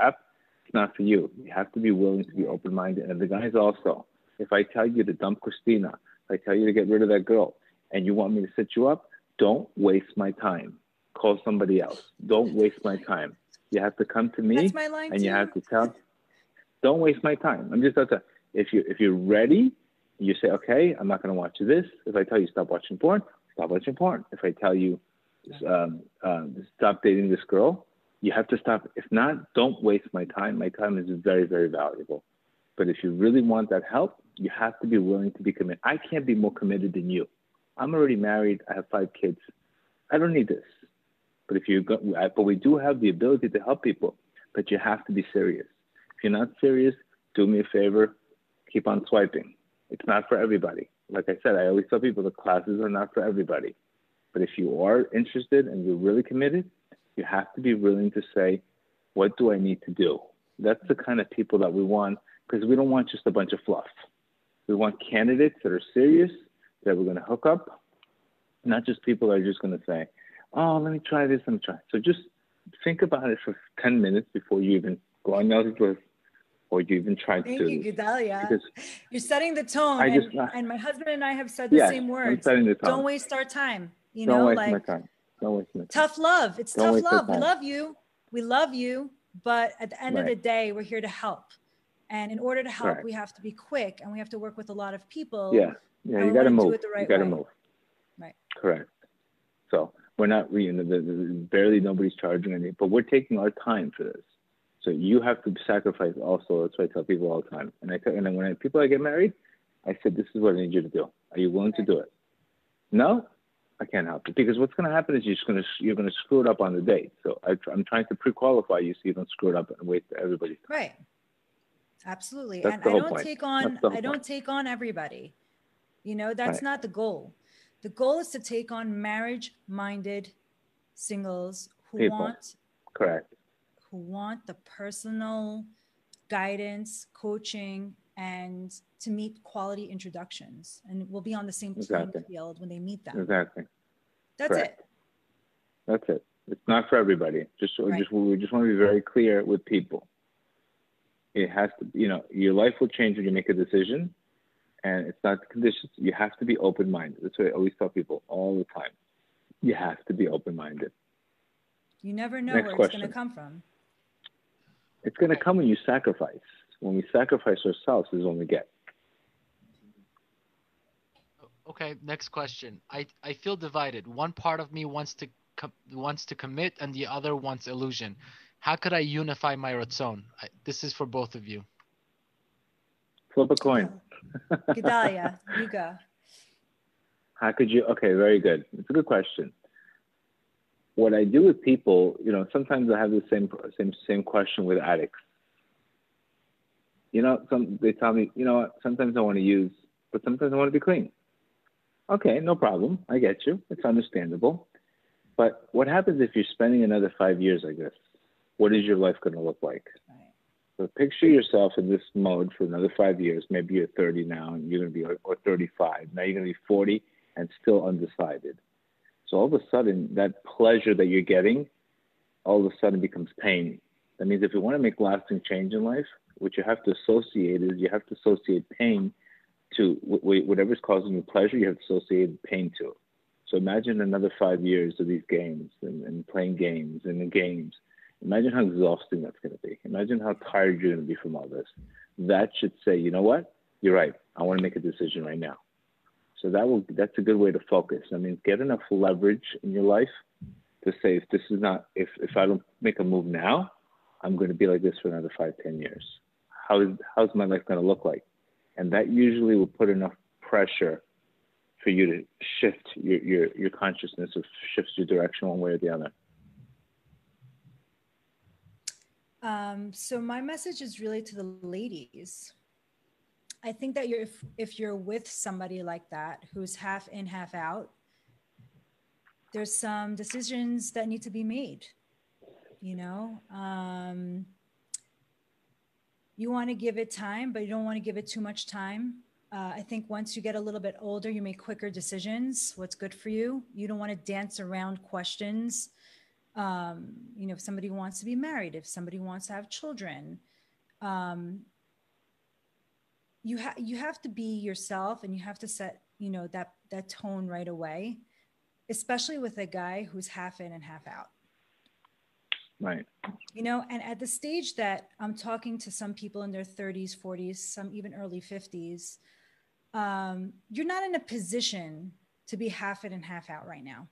app, it's not for you. You have to be willing to be open minded. And the guys also, if I tell you to dump Christina, if I tell you to get rid of that girl, and you want me to set you up, don't waste my time call somebody else. Don't waste my time. You have to come to me and you have to tell. Don't waste my time. I'm just to, if you if you're ready, you say, okay, I'm not going to watch this. If I tell you stop watching porn, stop watching porn. If I tell you um, uh, stop dating this girl, you have to stop. If not, don't waste my time. My time is very very valuable. But if you really want that help, you have to be willing to be committed. I can't be more committed than you. I'm already married. I have five kids. I don't need this. But if you go, but we do have the ability to help people, but you have to be serious. If you're not serious, do me a favor, keep on swiping. It's not for everybody. Like I said, I always tell people the classes are not for everybody. But if you are interested and you're really committed, you have to be willing to say, what do I need to do? That's the kind of people that we want because we don't want just a bunch of fluff. We want candidates that are serious, that we're going to hook up, not just people that are just going to say, oh, let me try this, let me try. So just think about it for 10 minutes before you even go on the list or you even try Thank to. Thank you, Gedalia. You're setting the tone. I just, and, and, my husband and I have said the yeah, same words. I'm setting the tone. Don't waste our time. You don't know, waste like my time. Don't waste my time. tough love. It's don't tough love. We love you. We love you. But at the end right. of the day, we're here to help. And in order to help, right. we have to be quick and we have to work with a lot of people. Yeah. Yeah. You got to move. Right you got to move. Right. Correct. So we're not, you know, barely nobody's charging any, but we're taking our time for this. So you have to sacrifice also. That's what I tell people all the time. And I tell, and when I, people I get married, I said, this is what I need you to do. Are you willing right. to do it? No, I can't help it because what's going to happen is you're just going to you're going to screw it up on the date. So I, am trying to pre-qualify you so you don't screw it up and wait for everybody. Right. Absolutely. That's and I don't point. take on I don't point. take on everybody. You know, that's right. not the goal. The goal is to take on marriage-minded singles who People. want correct who want the personal guidance, coaching, and to meet quality introductions. And we'll be on the same exactly. field when they meet them. Exactly. That's Correct. it. That's it. It's not for everybody. Just, right. just we just want to be very clear with people. It has to, you know, your life will change when you make a decision, and it's not the conditions. You have to be open-minded. That's what I always tell people all the time. You have to be open-minded. You never know Next where question. it's going to come from. It's going to come when you sacrifice. When we sacrifice ourselves is when we get. Okay, next question. I, I feel divided. One part of me wants to com- wants to commit, and the other wants illusion. How could I unify my ratzon? I, this is for both of you. Flip a coin. Gedalia, you go. How could you? Okay, very good. It's a good question what I do with people, you know, sometimes I have the same same same question with addicts. You know, some they tell me, you know what, sometimes I want to use, but sometimes I want to be clean. Okay, no problem. I get you. It's understandable. But what happens if you're spending another five years like this? What is your life going to look like? So picture yourself in this mode for another five years. Maybe you're 30 now and you're going to be, or 35. Now you're going to be 40 and still undecided so all of a sudden, that pleasure that you're getting, all of a sudden becomes pain. That means if you want to make lasting change in life, what you have to associate is you have to associate pain to whatever's causing you pleasure. You have to associate pain to. So imagine another five years of these games and, and playing games and the games. Imagine how exhausting that's going to be. Imagine how tired you're going to be from all this. That should say, you know what? You're right. I want to make a decision right now. So that will that's a good way to focus. I mean, get enough leverage in your life to say if this is not if if I don't make a move now, I'm going to be like this for another five ten years. How is how's my life going to look like? And that usually will put enough pressure for you to shift your your your consciousness or shifts your direction one way or the other. Um, so my message is really to the ladies I think that you're if, if you're with somebody like that who's half in, half out, there's some decisions that need to be made. You know, um, you want to give it time, but you don't want to give it too much time. Uh, I think once you get a little bit older, you make quicker decisions. What's good for you? You don't want to dance around questions. Um, you know, if somebody wants to be married, if somebody wants to have children, um, you have you have to be yourself and you have to set you know that that tone right away especially with a guy who's half in and half out. Right. You know and at the stage that i'm talking to some people in their 30s 40s some even early 50s um, you're not in a position to be half in and half out right now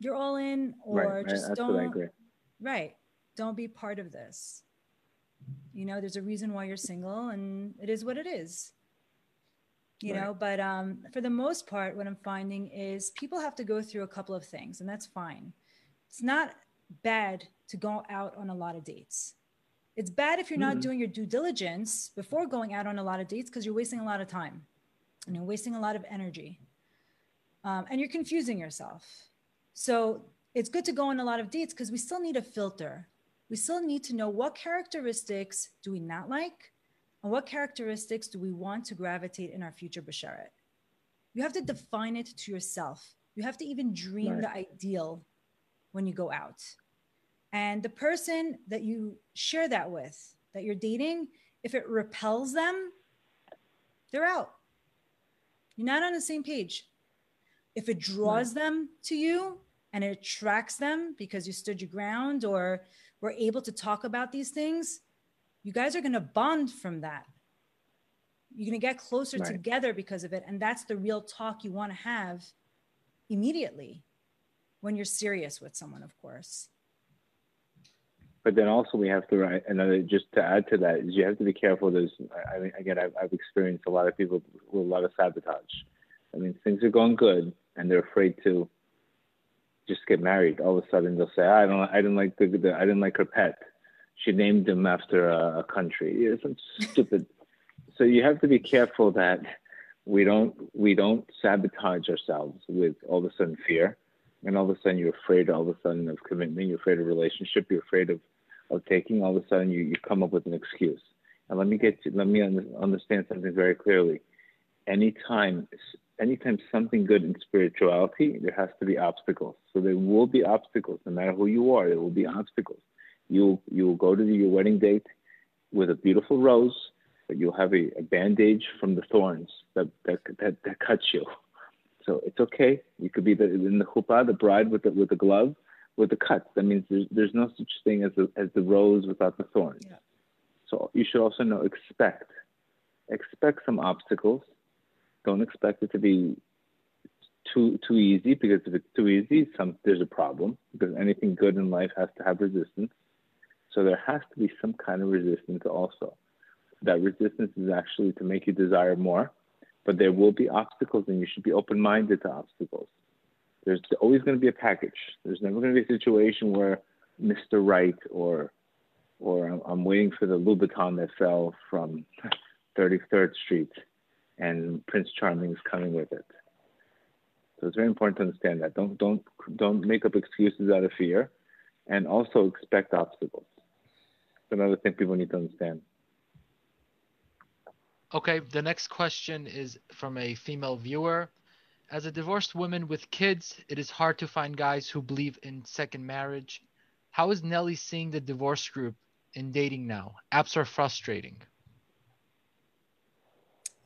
you're all in or right, just right. don't right don't be part of this you know there's a reason why you're single and it is what it is you right. know but um, for the most part what i'm finding is people have to go through a couple of things and that's fine it's not bad to go out on a lot of dates It's bad if you're not mm-hmm. doing your due diligence before going out on a lot of dates because you're wasting a lot of time and you're wasting a lot of energy. Um, and you're confusing yourself. So it's good to go on a lot of dates because we still need a filter. We still need to know what characteristics do we not like and what characteristics do we want to gravitate in our future basheret. You have to define it to yourself. You have to even dream right. the ideal when you go out. And the person that you share that with, that you're dating, if it repels them, they're out. You're not on the same page. If it draws them to you and it attracts them because you stood your ground or were able to talk about these things, you guys are going to bond from that. You're going to get closer right. together because of it. And that's the real talk you want to have immediately when you're serious with someone, of course. But then also we have to write another. Just to add to that is you have to be careful. There's, I mean, again, I've, I've experienced a lot of people with a lot of sabotage. I mean, things are going good, and they're afraid to just get married. All of a sudden, they'll say, "I don't, I didn't like the, the I didn't like her pet. She named him after a, a country." It's stupid. so you have to be careful that we don't we don't sabotage ourselves with all of a sudden fear and all of a sudden you're afraid all of a sudden of commitment, you're afraid of relationship, you're afraid of, of taking, all of a sudden you, you come up with an excuse. And let me get to, let me understand something very clearly. Anytime, anytime something good in spirituality, there has to be obstacles. So there will be obstacles, no matter who you are, there will be obstacles. You you will go to your wedding date with a beautiful rose, but you'll have a, a bandage from the thorns that, that, that, that cuts you. So it's okay. You could be the, in the chuppah, the bride with the with the glove, with the cuts. That means there's there's no such thing as the as the rose without the thorns. Yeah. So you should also know expect expect some obstacles. Don't expect it to be too too easy because if it's too easy, some there's a problem because anything good in life has to have resistance. So there has to be some kind of resistance also. That resistance is actually to make you desire more but there will be obstacles and you should be open minded to obstacles. There's always going to be a package. There's never going to be a situation where Mr. Right or or I'm waiting for the Louboutin that fell from 33rd Street and Prince Charming is coming with it. So it's very important to understand that. Don't don't don't make up excuses out of fear and also expect obstacles. It's another thing people need to understand. Okay, the next question is from a female viewer. As a divorced woman with kids, it is hard to find guys who believe in second marriage. How is Nelly seeing the divorce group in dating now? Apps are frustrating.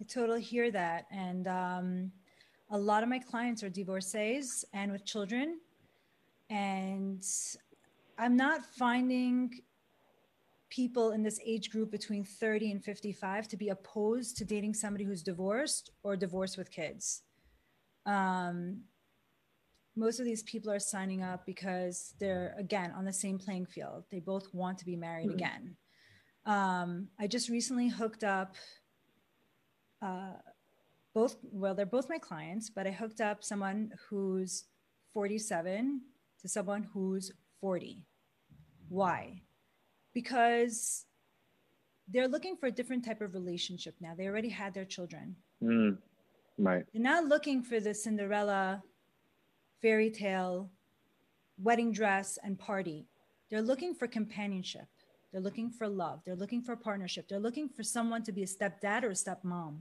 I totally hear that. And um, a lot of my clients are divorcees and with children. And I'm not finding people in this age group between 30 and 55 to be opposed to dating somebody who's divorced or divorced with kids. Um, most of these people are signing up because they're again on the same playing field. They both want to be married mm-hmm. again. Um, I just recently hooked up uh, both. Well, they're both my clients, but I hooked up someone who's 47 to someone who's 40. Why? because they're looking for a different type of relationship now. They already had their children. Mm, right. They're not looking for the Cinderella fairy tale wedding dress and party. They're looking for companionship. They're looking for love. They're looking for partnership. They're looking for someone to be a stepdad or a stepmom.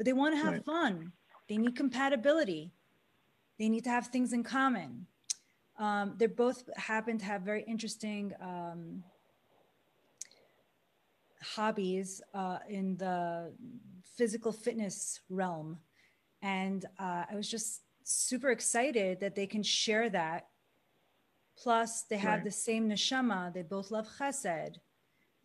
But they want to have right. fun. They need compatibility. They need to have things in common. Um, they both happen to have very interesting um, hobbies uh, in the physical fitness realm. And uh, I was just super excited that they can share that. Plus, they have right. the same neshama. They both love chesed.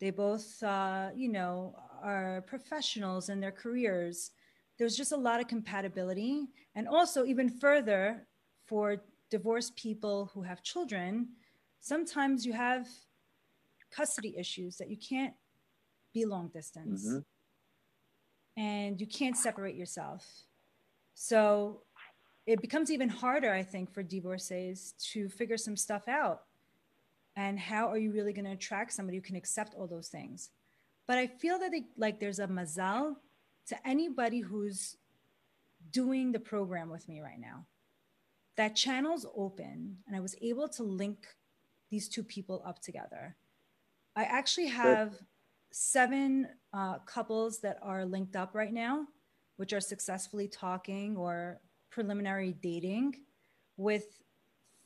They both, uh, you know, are professionals in their careers. There's just a lot of compatibility. And also, even further, for divorced people who have children, sometimes you have custody issues that you can't be long distance mm-hmm. and you can't separate yourself. So it becomes even harder, I think, for divorcees to figure some stuff out and how are you really going to attract somebody who can accept all those things but i feel that they, like there's a mazal to anybody who's doing the program with me right now that channel's open and i was able to link these two people up together i actually have seven uh, couples that are linked up right now which are successfully talking or preliminary dating with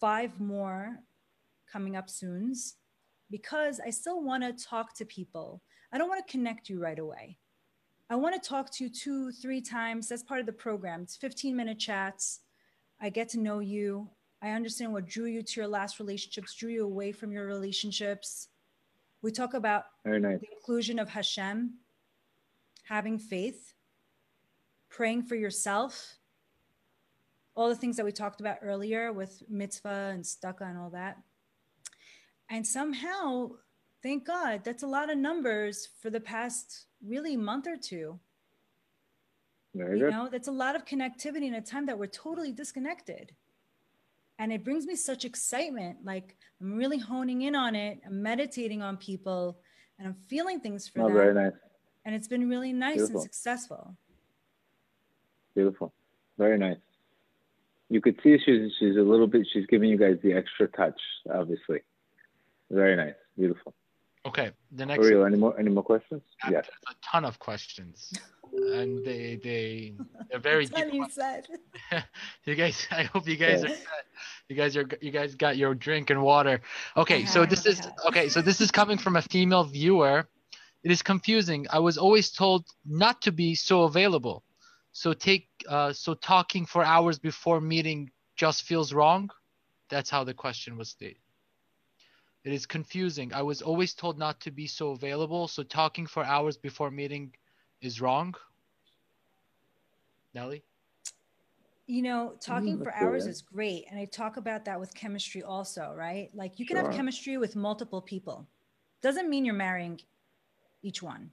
five more coming up soon because I still want to talk to people. I don't want to connect you right away. I want to talk to you two, three times. That's part of the program. It's 15 minute chats. I get to know you. I understand what drew you to your last relationships, drew you away from your relationships. We talk about nice. the inclusion of Hashem, having faith, praying for yourself, all the things that we talked about earlier with mitzvah and tzedaka and all that. And somehow, thank God, that's a lot of numbers for the past really month or two. Very you good. know, that's a lot of connectivity in a time that we're totally disconnected. And it brings me such excitement. Like I'm really honing in on it. I'm meditating on people and I'm feeling things for oh, them. Very nice. And it's been really nice Beautiful. and successful. Beautiful. Very nice. You could see she's she's a little bit she's giving you guys the extra touch, obviously. Very nice. Beautiful. Okay. The next For real, any more any more questions? Yes. A ton of questions. And they they they're very deep. You said. you guys I hope you guys yeah. are you guys are you guys got your drink and water. Okay, so this is okay, so this is coming from a female viewer. It is confusing. I was always told not to be so available. So take uh, so talking for hours before meeting just feels wrong. That's how the question was stated. It is confusing. I was always told not to be so available. So talking for hours before meeting is wrong. Nelly? You know, talking mm, for hours is great. And I talk about that with chemistry also, right? Like you can sure. have chemistry with multiple people. Doesn't mean you're marrying each one.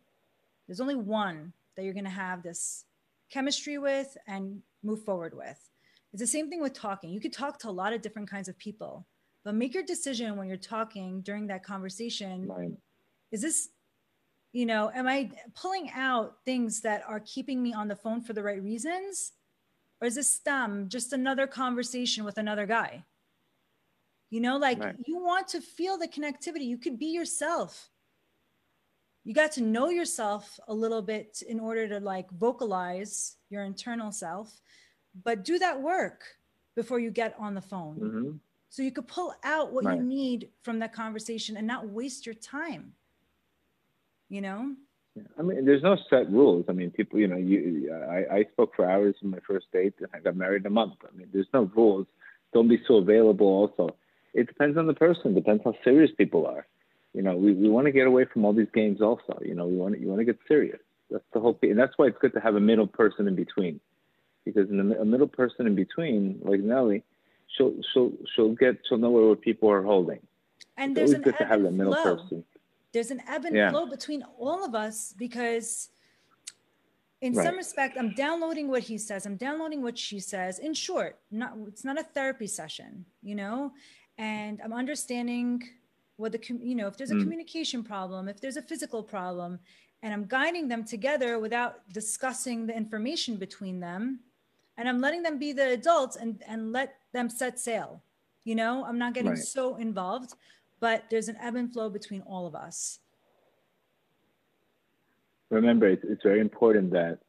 There's only one that you're going to have this chemistry with and move forward with. It's the same thing with talking. You could talk to a lot of different kinds of people, but make your decision when you're talking during that conversation. Right. Is this, you know, am I pulling out things that are keeping me on the phone for the right reasons? Or is this stem just another conversation with another guy? You know, like right. you want to feel the connectivity. You could be yourself you got to know yourself a little bit in order to like vocalize your internal self but do that work before you get on the phone mm-hmm. So you could pull out what right. you need from that conversation and not waste your time you know I mean, there's no set rules. I mean, people, you know, you, I, I spoke for hours in my first date and I got married a month. I mean, there's no rules. Don't be so available also. It depends on the person, depends how serious people are you know, we, we want to get away from all these games also. You know, we want to, you want to get serious. That's the whole thing. And that's why it's good to have a middle person in between. Because in a, a middle person in between, like Nelly, she'll she'll she'll get she'll know where people are holding. And it's there's an good to have the middle flow. person. There's an ebb and yeah. flow between all of us because in right. some respect i'm downloading what he says i'm downloading what she says in short not it's not a therapy session you know and i'm understanding what the you know if there's a mm. communication problem if there's a physical problem and i'm guiding them together without discussing the information between them and i'm letting them be the adults and and let them set sail you know i'm not getting right. so involved but there's an ebb and flow between all of us remember it's, it's very important that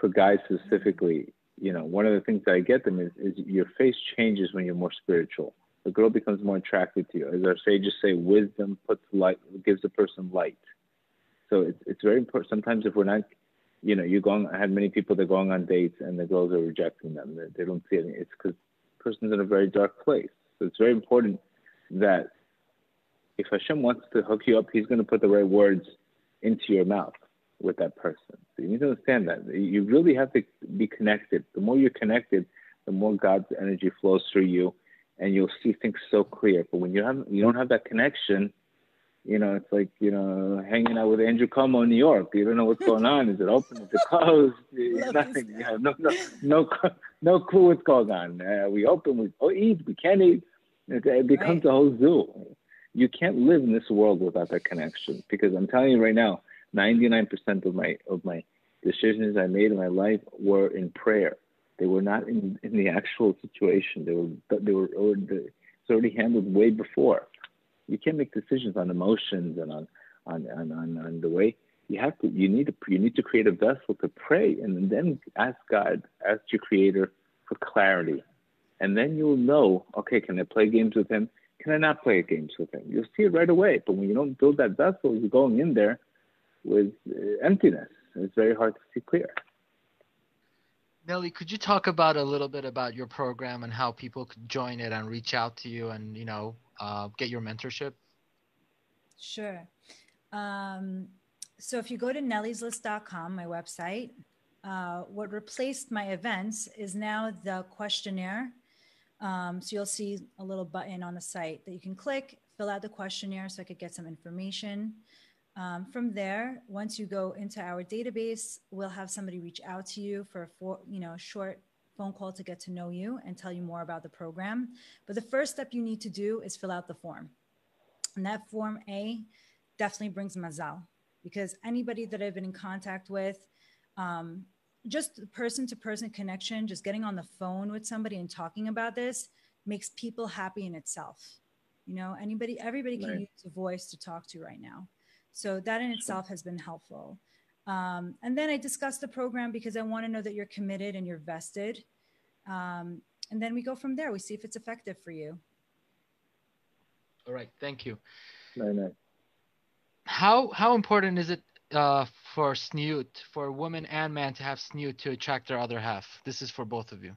for guys specifically you know one of the things that i get them is, is your face changes when you're more spiritual the girl becomes more attracted to you. As our sages say, wisdom puts light, gives a person light. So it's, it's very important. Sometimes if we're not, you know, you're going, I had many people that are going on dates and the girls are rejecting them. They, they don't see it. It's because person's in a very dark place. So it's very important that if Hashem wants to hook you up, He's going to put the right words into your mouth with that person. So you need to understand that. You really have to be connected. The more you're connected, the more God's energy flows through you and you'll see things so clear. But when you have you don't have that connection, you know, it's like you know hanging out with Andrew Cuomo in New York. You don't know what's going on. Is it open? Is it closed? Nothing. You have no no no no clue what's going on. Uh, we open. We oh, eat. We can't eat. It, it becomes right. a whole zoo. you can't live in this world without that connection. Because I'm telling you right now, 99% of my of my decisions I made in my life were in prayer. They were not in, in the actual situation. They were they were it's already handled way before. You can't make decisions on emotions and on on, on, on, on the way you have to you need to you need to create a vessel to pray and then ask God, ask your creator for clarity. And then you'll know, okay, can I play games with him? Can I not play games with him? You'll see it right away. But when you don't build that vessel, you're going in there with uh, emptiness. It's very hard to see clear. Nelly, could you talk about a little bit about your program and how people could join it and reach out to you and you know uh, get your mentorship? Sure. Um, so if you go to nellyslist.com, my website, uh, what replaced my events is now the questionnaire. Um, so you'll see a little button on the site that you can click, fill out the questionnaire so I could get some information. Um, from there, once you go into our database, we'll have somebody reach out to you for a you know, short phone call to get to know you and tell you more about the program. But the first step you need to do is fill out the form. And that form A definitely brings mazal because anybody that I've been in contact with, um, just person to person connection, just getting on the phone with somebody and talking about this makes people happy in itself. You know, anybody, everybody can right. use a voice to talk to right now. So that in itself has been helpful. Um, and then I discuss the program because I want to know that you're committed and you're vested. Um, and then we go from there. We see if it's effective for you. All right. Thank you. No, no. How how important is it uh, for tzniut for woman and man to have tzniut to attract their other half? This is for both of you.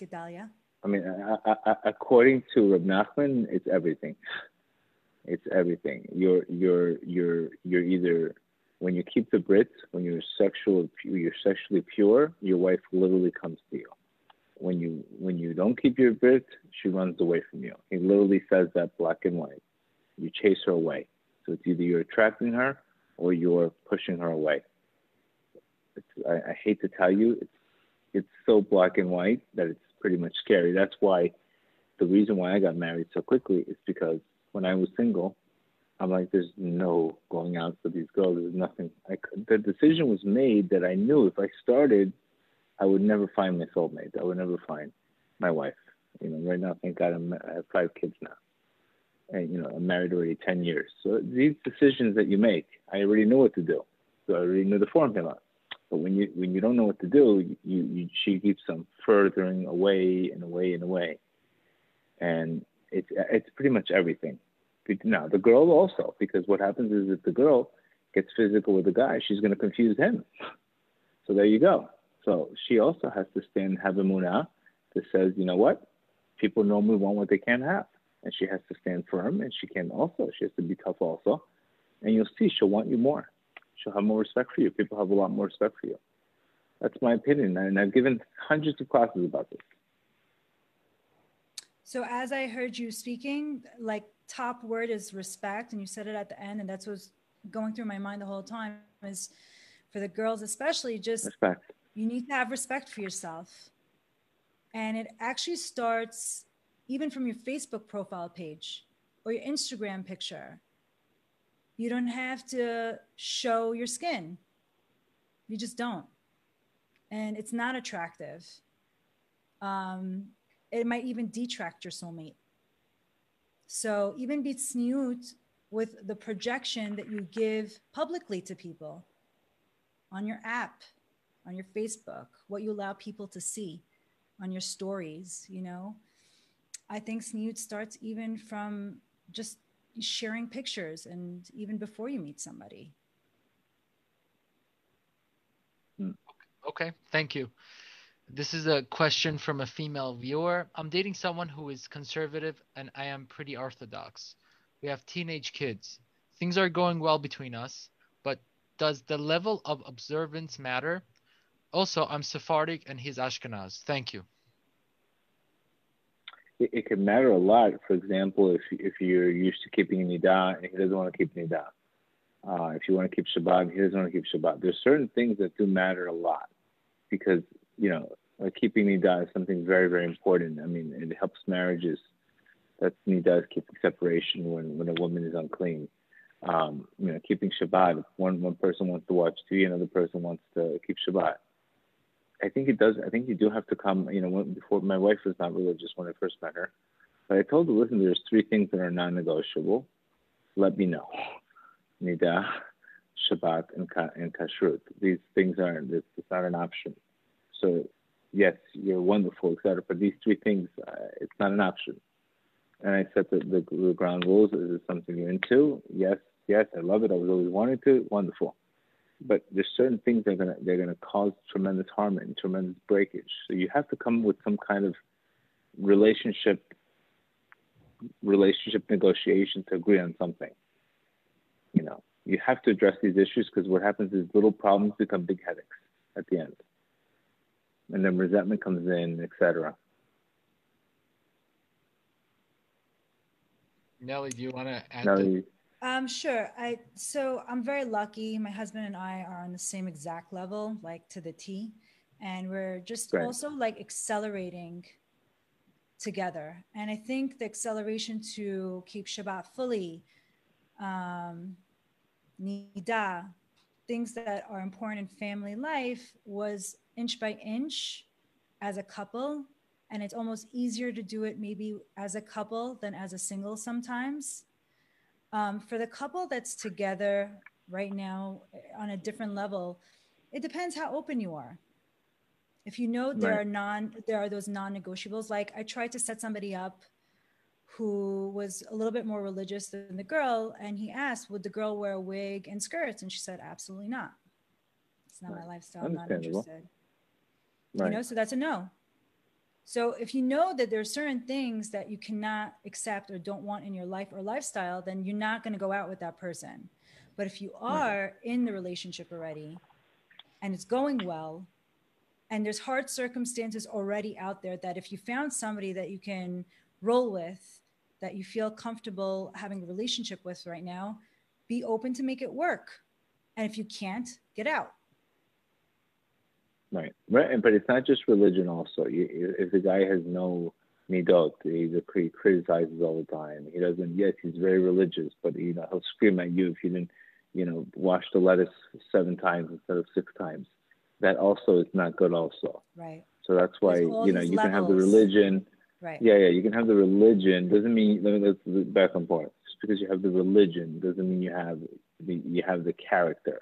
Gedalia. I mean, I, I, according to Reb Nachman, it's everything. It's everything. You're you're you're you're either when you keep the Brit, when you're sexual, you're sexually pure, your wife literally comes to you. When you when you don't keep your Brit, she runs away from you. He literally says that black and white you chase her away. So it's either you're attracting her or you're pushing her away. I, I, hate to tell you, it's it's so black and white that it's pretty much scary. That's why the reason why I got married so quickly is because when I was single, I'm like, there's no going out for these girls. There's nothing. I, could, the decision was made that I knew if I started, I would never find my soulmate. I would never find my wife. You know, right now, thank God, I'm, I have five kids now and you know I'm married already 10 years. So these decisions that you make, I already know what to do. So I already knew the formula. But when you when you don't know what to do, you, you she keeps them furthering away and away and away, and it's it's pretty much everything. Now the girl also, because what happens is if the girl gets physical with the guy, she's going to confuse him. So there you go. So she also has to stand have emunah that says, you know what, people normally want what they can't have. And she has to stand firm and she can also she has to be tough also. And you'll see she'll want you more. She'll have more respect for you. People have a lot more respect for you. That's my opinion. And i've given hundreds of classes about this so as i heard you speaking like top word is respect and you said it at the end and that's what's going through my mind the whole time is for the girls especially just respect you need to have respect for yourself and it actually starts even from your Facebook profile page or your Instagram picture. You don't have to show your skin. You just don't. And it's not attractive. Um, it might even detract your soulmate. So even be tzniut with the projection that you give publicly to people on your app, on your Facebook, what you allow people to see on your stories, you know. I think tzniut starts even from just sharing pictures and even before you meet somebody. Hmm. Okay, thank you. This is a question from a female viewer. I'm dating someone who is conservative and I am pretty orthodox. We have teenage kids. Things are going well between us, but does the level of observance matter? Also, I'm Sephardic and he's Ashkenaz. Thank you it, it can matter a lot. For example, if if you're used to keeping nidah and he doesn't want to keep nidah, uh, if you want to keep Shabbat, and he doesn't want to keep Shabbat. There's certain things that do matter a lot because you know like keeping nidah is something very very important. I mean, it helps marriages That's does keeping separation when, when a woman is unclean. Um, you know, keeping Shabbat. One one person wants to watch TV, another person wants to keep Shabbat. I think it does. I think you do have to come. You know, when, before my wife was not religious when I first met her, but I told her, listen, there's three things that are non-negotiable. Let me know. Nida, Shabbat, and, and Kashrut. These things aren't. It's, it's not an option. So yes, you're wonderful, etc. But these three things, uh, it's not an option. And I set the, the, the ground rules. Is it something you're into? Yes, yes, I love it. I was always wanting to. Wonderful but there's certain things that are gonna they're gonna cause tremendous harm and tremendous breakage. So you have to come with some kind of relationship relationship negotiation to agree on something. You know, you have to address these issues because what happens is little problems become big headaches at the end, and then resentment comes in, etc. Nelly, do you want to add? Nelly, um, sure. I so I'm very lucky. My husband and I are on the same exact level, like to the T, and we're just right. also like accelerating together. And I think the acceleration to keep Shabbat fully, um, nida, things that are important in family life, was inch by inch as a couple. And it's almost easier to do it maybe as a couple than as a single sometimes um, for the couple that's together right now on a different level, it depends how open you are. If you know there right. are non, there are those non-negotiables. Like I tried to set somebody up who was a little bit more religious than the girl, and he asked, "Would the girl wear a wig and skirts?" And she said, "Absolutely not. It's not right. my lifestyle. I'm not interested." Right. You know, so that's a no. So if you know that there are certain things that you cannot accept or don't want in your life or lifestyle, then you're not going to go out with that person. But if you are in the relationship already and it's going well, and there's hard circumstances already out there that if you found somebody that you can roll with, that you feel comfortable having a relationship with right now, be open to make it work. And if you can't, get out. Right, right, but it's not just religion. Also, if the guy has no midot, he criticizes all the time. He doesn't. Yes, he's very religious, but you know he'll scream at you if you didn't, you know, wash the lettuce seven times instead of six times. That also is not good. Also, right. So that's why you know you levels. can have the religion. Right. Yeah, yeah. You can have the religion. Doesn't mean let me the back on point. Just because you have the religion doesn't mean you have the you have the character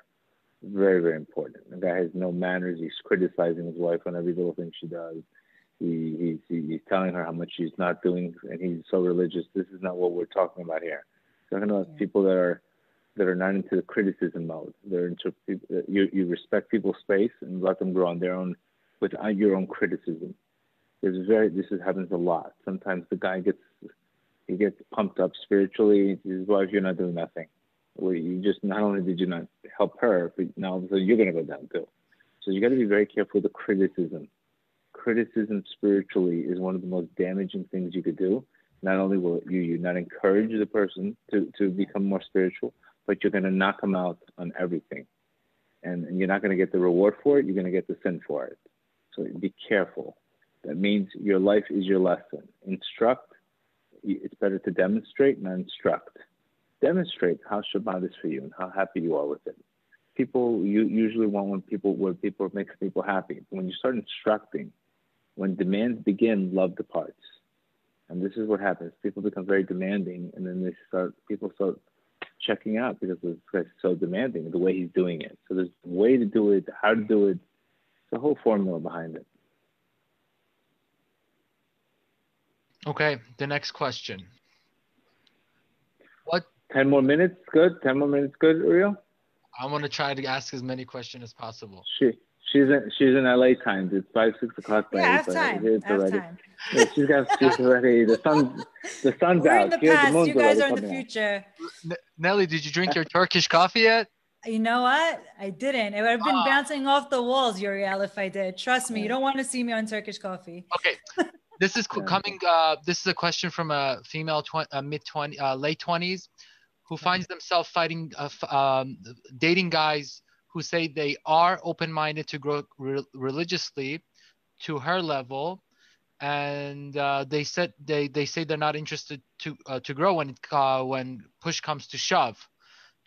very, very important. The guy has no manners. He's criticizing his wife on every little thing she does. He, he's, he's telling her how much she's not doing, and he's so religious. This is not what we're talking about here. We're talking about yeah. people that are that are not into the criticism mode. They're into you. You respect people's space and let them grow on their own without uh, your own criticism. It's very. This is, happens a lot. Sometimes the guy gets he gets pumped up spiritually. His wife, you're not doing nothing where you just not only did you not help her, but now all of a sudden you're going to go down too. So you got to be very careful with the criticism. Criticism spiritually is one of the most damaging things you could do. Not only will you you not encourage the person to, to become more spiritual, but you're going to knock them out on everything. And, and you're not going to get the reward for it, you're going to get the sin for it. So be careful. That means your life is your lesson. Instruct, it's better to demonstrate, not instruct demonstrate how Shabbat is for you and how happy you are with it. People you usually want when people where people makes people happy. When you start instructing, when demands begin, love departs. And this is what happens. People become very demanding and then they start people start checking out because this guy's so demanding, the way he's doing it. So there's a way to do it, how to do it, It's a whole formula behind it. Okay, the next question. 10 more minutes, good? 10 more minutes, good, Uriel? I'm going to try to ask as many questions as possible. She, she's in she's in LA times. It's five six o'clock. Yeah, half time. It's half already. Time. Yeah, she's got she's already the sun the sun's We're out. in the past. The you guys are in the future. Nelly, did you drink your Turkish coffee yet? You know what? I didn't. It would have been oh. bouncing off the walls, Uriel, if I did. Trust me, you don't want to see me on Turkish coffee. Okay. This is coming. Uh, this is a question from a female, tw- uh, mid 20, uh, late 20s who finds themselves fighting, uh, um, dating guys who say they are open-minded to grow re- religiously to her level, and uh, they said they they say they're not interested to uh, to grow when it uh, when push comes to shove.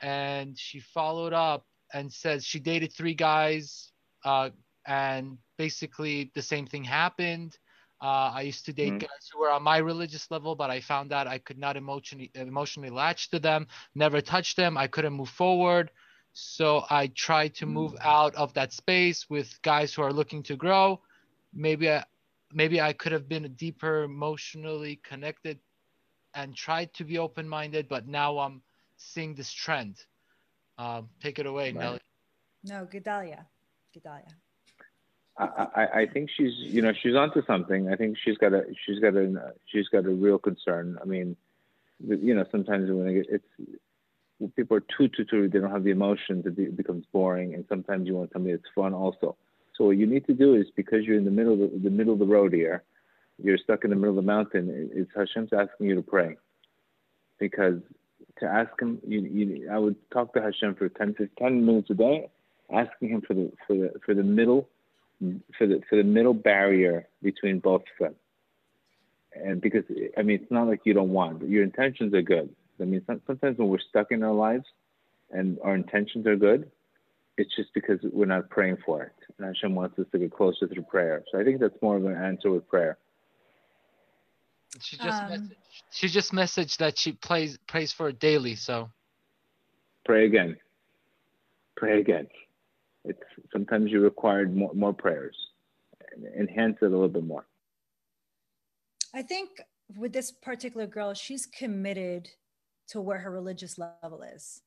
And she followed up and says she dated three guys uh, and basically the same thing happened uh, I used to date mm-hmm. guys who were on my religious level, but I found out I could not emotionally emotionally latch to them, never touch them. I couldn't move forward. So I tried to move mm. out of that space with guys who are looking to grow. Maybe I, maybe I could have been deeper emotionally connected and tried to be open minded, but now I'm seeing this trend. Um, take it away, right. Nelly. No, Gedalia. Gedalia. I, I think she's you know she's onto something. I think she's got a she's got a she's got a real concern. I mean, you know sometimes when it's when people are too too too they don't have the emotions it becomes boring and sometimes you want something that's fun also. So what you need to do is because you're in the middle of the, the middle of the road here, you're stuck in the middle of the mountain. It's Hashem's asking you to pray because to ask him, you, you, I would talk to Hashem for 10, 10 minutes a day, asking him for the for the for the middle for the for the middle barrier between both of them. And because I mean, it's not like you don't want. Your intentions are good. I mean, sometimes when we're stuck in our lives, and our intentions are good, it's just because we're not praying for it. And Hashem wants us to get closer through prayer. So I think that's more of an answer with prayer. She just um, messaged, she just messaged that she plays prays for it daily. So pray again. Pray again it's sometimes you required more, more prayers enhance it a little bit more. I think with this particular girl she's committed to where her religious level is.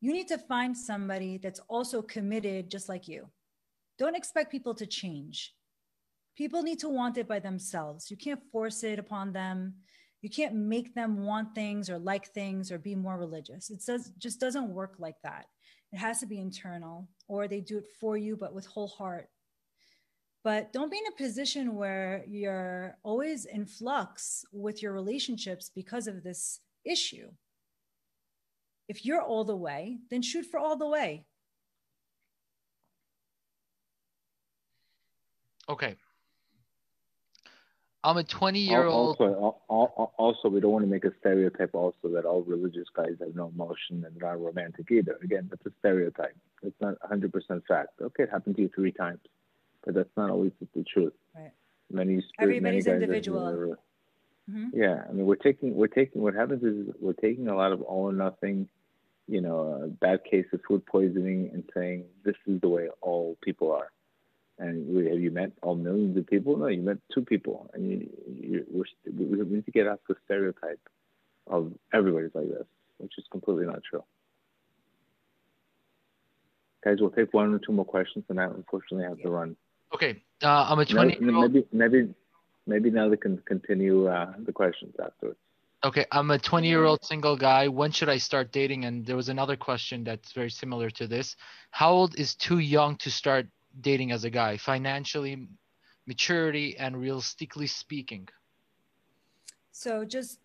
You need to find somebody that's also committed just like you. Don't expect people to change. People need to want it by themselves. You can't force it upon them. You can't make them want things or like things or be more religious. It does, just doesn't work like that it has to be internal, or they do it for you, but with whole heart. But don't be in a position where you're always in flux with your relationships because of this issue. If you're all the way, then shoot for all the way. Okay. I'm a 20 year old. Also, also, we don't want to make a stereotype also that all religious guys have no emotion and they're not romantic either. Again, that's a stereotype. It's not 100% fact. Okay, it happened to you three times, but that's not always the truth. Right. Many everybody's many individual. Are, mm-hmm. Yeah, I mean, we're taking we're taking what happens is we're taking a lot of all or nothing, you know, a bad case of food poisoning and saying this is the way all people are and have you met all millions of people? No, you met two people, and you, you we're, we need to get off the stereotype of everybody's like this, which is completely not true. Guys, we'll take one or two more questions, and I unfortunately have to run. Okay, uh, I'm a 20. Maybe, maybe, maybe now they can continue uh, the questions afterwards. Okay, I'm a 20 year old single guy. When should I start dating? And there was another question that's very similar to this. How old is too young to start dating as a guy financially maturity and realistically speaking. So just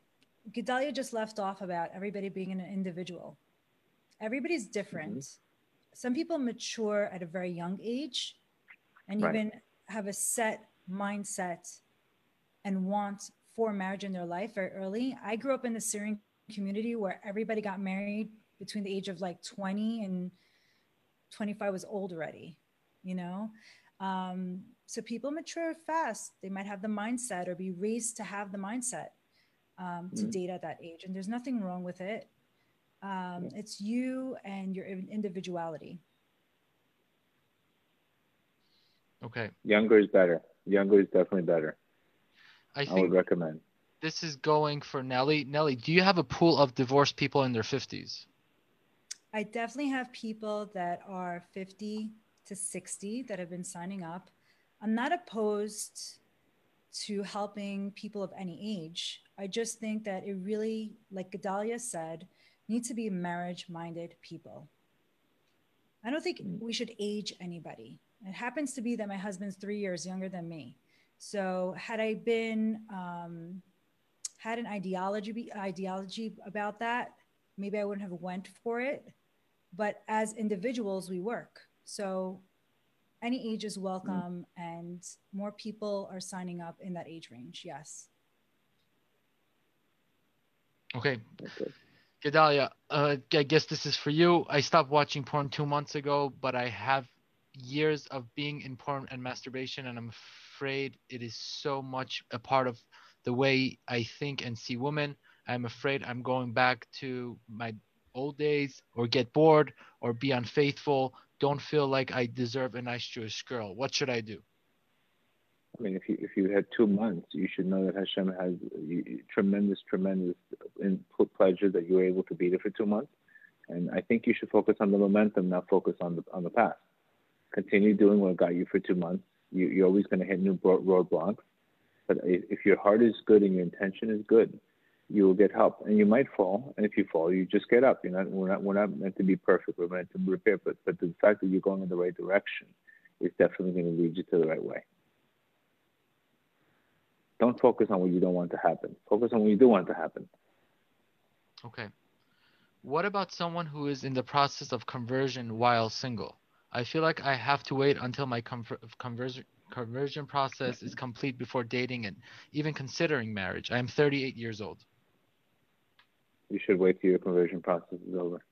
Gedalia just left off about everybody being an individual. Everybody's different. Mm-hmm. some people mature at a very young age and right. even have a set mindset and want for marriage in their life very early. I grew up in the syrian community where everybody got married between the age of like 20 and 25 was old already you know? Um, so people mature fast. They might have the mindset or be raised to have the mindset um, to mm-hmm. date at that age and there's nothing wrong with it. Um, it's you and your individuality. Okay. Younger is better. Younger is definitely better. I, I would recommend. this is going for nelly. Nelly do you have a pool of divorced people in their 50s i definitely have people that are 50 to 60 that have been signing up. I'm not opposed to helping people of any age. I just think that it really, like Gedalia said, need to be marriage minded people. I don't think we should age anybody. It happens to be that my husband's three years younger than me. So had I been um, had an ideology ideology about that, maybe I wouldn't have went for it. But as individuals, we work. So any age is welcome, mm. and more people are signing up in that age range. Yes. Okay. Gedalia, uh, I guess this is for you. I stopped watching porn two months ago, but I have years of being in porn and masturbation, and I'm afraid it is so much a part of the way I think and see women. I'm afraid I'm going back to my old days or get bored or be unfaithful. Don't feel like I deserve a nice Jewish girl. What should I do? I mean, if you if you had two months, you should know that Hashem has tremendous, tremendous input pleasure that you were able to be there for two months. And I think you should focus on the momentum, not focus on the on the past. Continue doing what got you for two months. You, you're always going to hit new roadblocks. But if your heart is good and your intention is good, you will get help. And you might fall, and if you fall, you just get up. You're not we're not we're not meant to be perfect. We're meant to repair. But but the fact that you're going in the right direction is definitely going to lead you to the right way. Don't focus on what you don't want to happen. Focus on what you do want to happen. Okay. What about someone who is in the process of conversion while single? I feel like I have to wait until my conversion conversion process is complete before dating and even considering marriage. I am 38 years old. You should wait till your conversion process is over.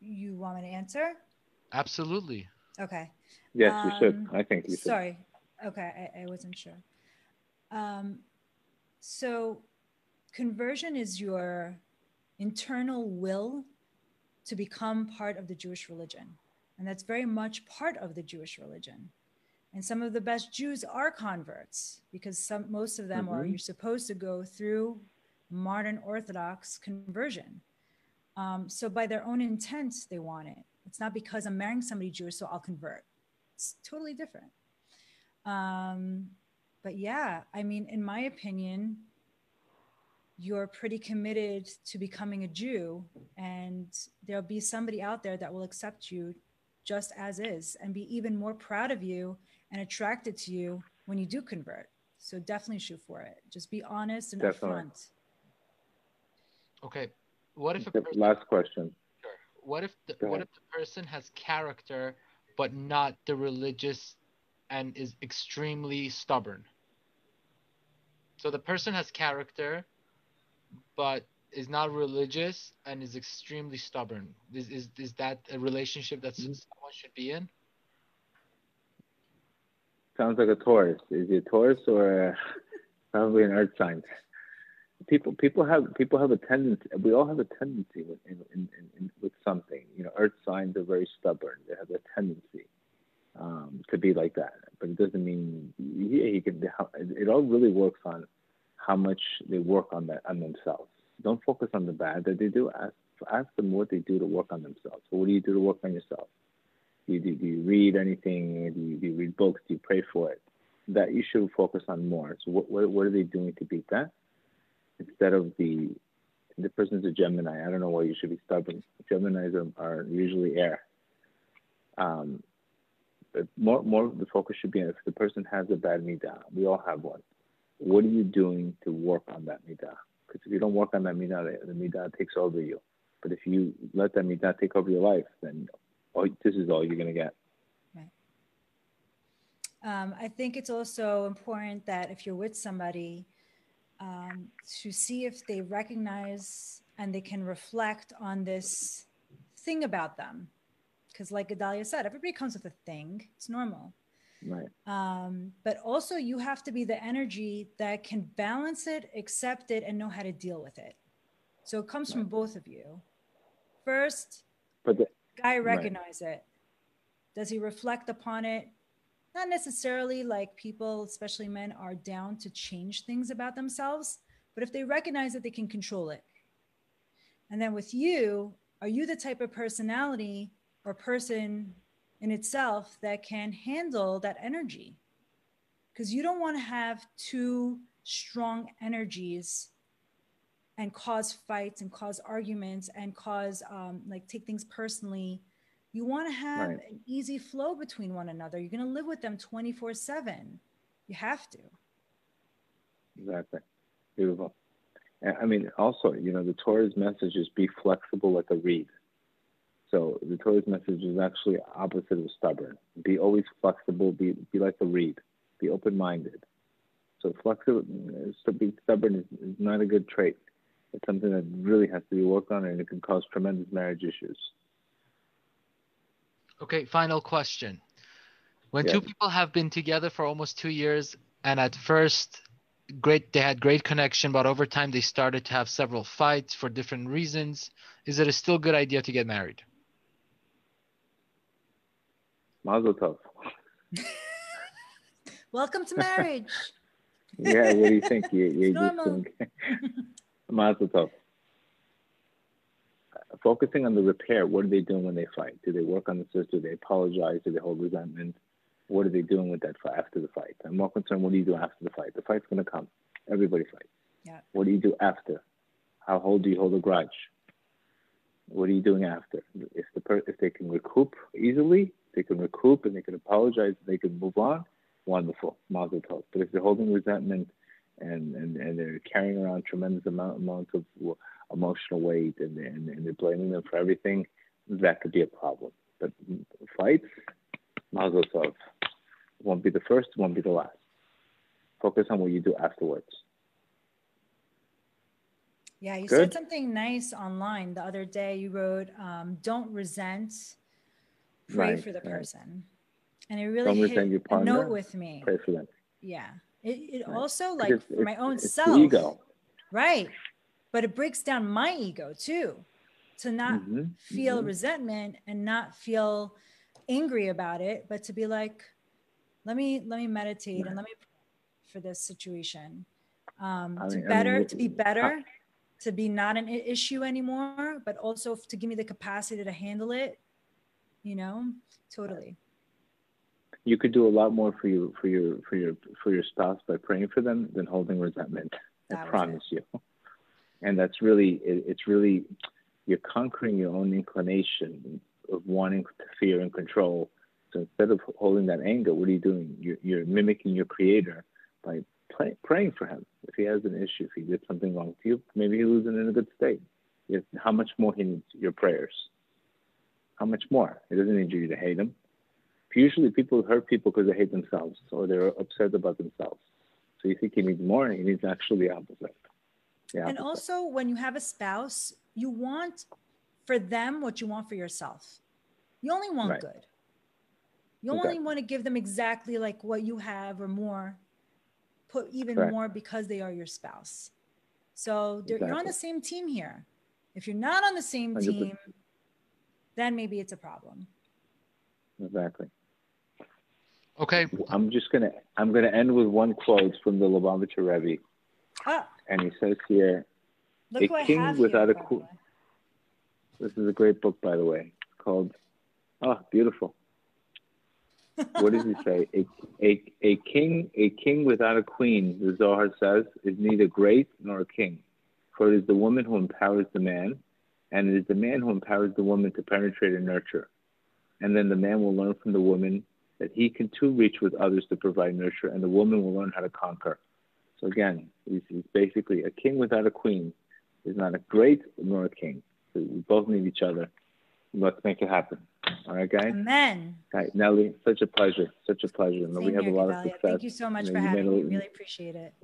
You want me to answer? Absolutely. Okay. Yes, um, you should. Um, I think you should. Sorry. Okay, I, I wasn't sure. Um, so, conversion is your internal will to become part of the Jewish religion. And that's very much part of the Jewish religion. And some of the best Jews are converts because some, most of them mm-hmm. are, you're supposed to go through modern Orthodox conversion. Um, so, by their own intent, they want it. It's not because I'm marrying somebody Jewish, so I'll convert. It's totally different. Um, but yeah, I mean, in my opinion, you're pretty committed to becoming a Jew, and there'll be somebody out there that will accept you just as is and be even more proud of you and attracted to you when you do convert. So definitely shoot for it. Just be honest and definitely. upfront. Okay. What if a person, last question? Sure. What if the, what if the person has character but not the religious and is extremely stubborn. So the person has character, but is not religious and is extremely stubborn. Is is, is that a relationship that mm-hmm. someone should be in? Sounds like a Taurus. Is it a Taurus or probably an Earth sign? People people have people have a tendency. We all have a tendency with in, in, in, with something. You know, Earth signs are very stubborn. They have a tendency um, to be like that. But it doesn't mean yeah, he can. It all really works on how much they work on that on themselves. Don't focus on the bad that they do. Ask ask them what they do to work on themselves. So what do you do to work on yourself? Do you, do, you read anything? Do you, do you read books? Do you pray for it? That you should focus on more. So what, what, what are they doing to beat that? Instead of the the person's a Gemini. I don't know why you should be stubborn. Geminis are, are usually air. Um, more more the focus should be on if the person has a bad midah. We all have one. What are you doing to work on that midah? Because if you don't work on that midah, the, the midah takes over you. But if you let that midah take over your life, then all, this is all you're going to get. Right. Um, I think it's also important that if you're with somebody, um, to see if they recognize and they can reflect on this thing about them because like Gedalia said, everybody comes with a thing. It's normal. Right. Um, but also you have to be the energy that can balance it, accept it, and know how to deal with it. So it comes right. from both of you. First, but the, guy recognize right. it. Does he reflect upon it? Not necessarily like people, especially men, are down to change things about themselves, but if they recognize that they can control it. And then with you, are you the type of personality or person in itself that can handle that energy. Because you don't want to have two strong energies and cause fights and cause arguments and cause um, like take things personally. You want to have right. an easy flow between one another. You're going to live with them 24 7. You have to. Exactly. Beautiful. I mean, also, you know, the Torah's message is be flexible like a reed. So the Torah's message is actually opposite of stubborn. Be always flexible. Be be like a reed. Be open-minded. So flexible, be stubborn is, is not a good trait. It's something that really has to be worked on, and it can cause tremendous marriage issues. Okay, final question. When yes. two people have been together for almost two years, and at first great they had great connection but over time they started to have several fights for different reasons is it a still good idea to get married mazel tov welcome to marriage yeah what do you think you, you just think mazel tov focusing on the repair what are they doing when they fight do they work on the sister do they apologize do they hold resentment what are they doing with that fight after the fight? I'm more concerned. What do you do after the fight? The fight's going to come. Everybody fights. Yeah. What do you do after? How hold do you hold a grudge? What are you doing after? If the per- if they can recoup easily, they can recoup and they can apologize, they can move on. Wonderful, mazel tov. But if they're holding resentment and, and, and they're carrying around tremendous amount amounts of emotional weight and, and, and they're blaming them for everything, that could be a problem. But fights, mazel tov won't be the first, won't be the last. Focus on what you do afterwards. Yeah, you Good. said something nice online the other day. You wrote, um, "Don't resent, pray right, for the right. person," and it really Don't hit a note with me. Pray for them. Yeah, it, it right. also like it's, for my own self. ego. Right, but it breaks down my ego too, to not mm-hmm. feel mm-hmm. resentment and not feel angry about it, but to be like, let me let me meditate and let me for this situation um, I mean, to better I mean, to be better to be not an issue anymore but also to give me the capacity to handle it you know totally you could do a lot more for you for your for your for your spouse by praying for them than holding resentment i promise you and that's really it, it's really you're conquering your own inclination of wanting to fear and control so instead of holding that anger, what are you doing? You're, you're mimicking your creator by play, praying for him. If he has an issue, if he did something wrong to you, maybe he wasn't in a good state. How much more he needs your prayers? How much more? It doesn't need you to hate him. Usually people hurt people because they hate themselves or they're upset about themselves. So you think he needs more, and he needs actually the opposite. The opposite. And also, when you have a spouse, you want for them what you want for yourself. You only want right. good. You only want to give them exactly like what you have or more, put even more because they are your spouse. So exactly. you're on the same team here. If you're not on the same 100%. team, then maybe it's a problem. Exactly. Okay. I'm just gonna I'm gonna end with one quote from the Lubavitcher Rebbe. Ah. And he says here, Look a king without here, a queen. This is a great book, by the way, called Oh, beautiful what does he say? A, a, a king, a king without a queen, the Zohar says, is neither great nor a king. For it is the woman who empowers the man, and it is the man who empowers the woman to penetrate and nurture. And then the man will learn from the woman that he can too reach with others to provide nurture, and the woman will learn how to conquer. So again, he's, he's basically a king without a queen is not a great nor a king. So we both need each other. Let's make it happen. All right, guys. Amen. All right, Nelly, such a pleasure. Such a pleasure. Same we have here, a lot of success. Thank you so much you know, for having me. Really appreciate it.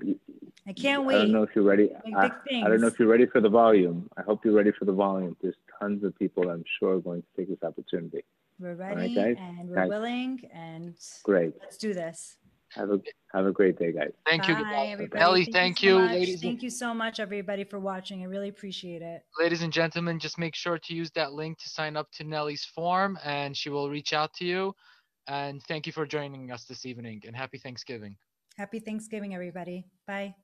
I can't wait. I don't know if you're ready. I, I, don't know if you're ready for the volume. I hope you're ready for the volume. There's tons of people I'm sure are going to take this opportunity. We're ready right, and we're guys. willing and great. Let's do this. Have a have a great day, guys. Thank Bye, you, everybody. Ellie. Thank, thank you, so ladies. Thank you so much, everybody, for watching. I really appreciate it. Ladies and gentlemen, just make sure to use that link to sign up to Nelly's form, and she will reach out to you. And thank you for joining us this evening. And happy Thanksgiving. Happy Thanksgiving, everybody. Bye.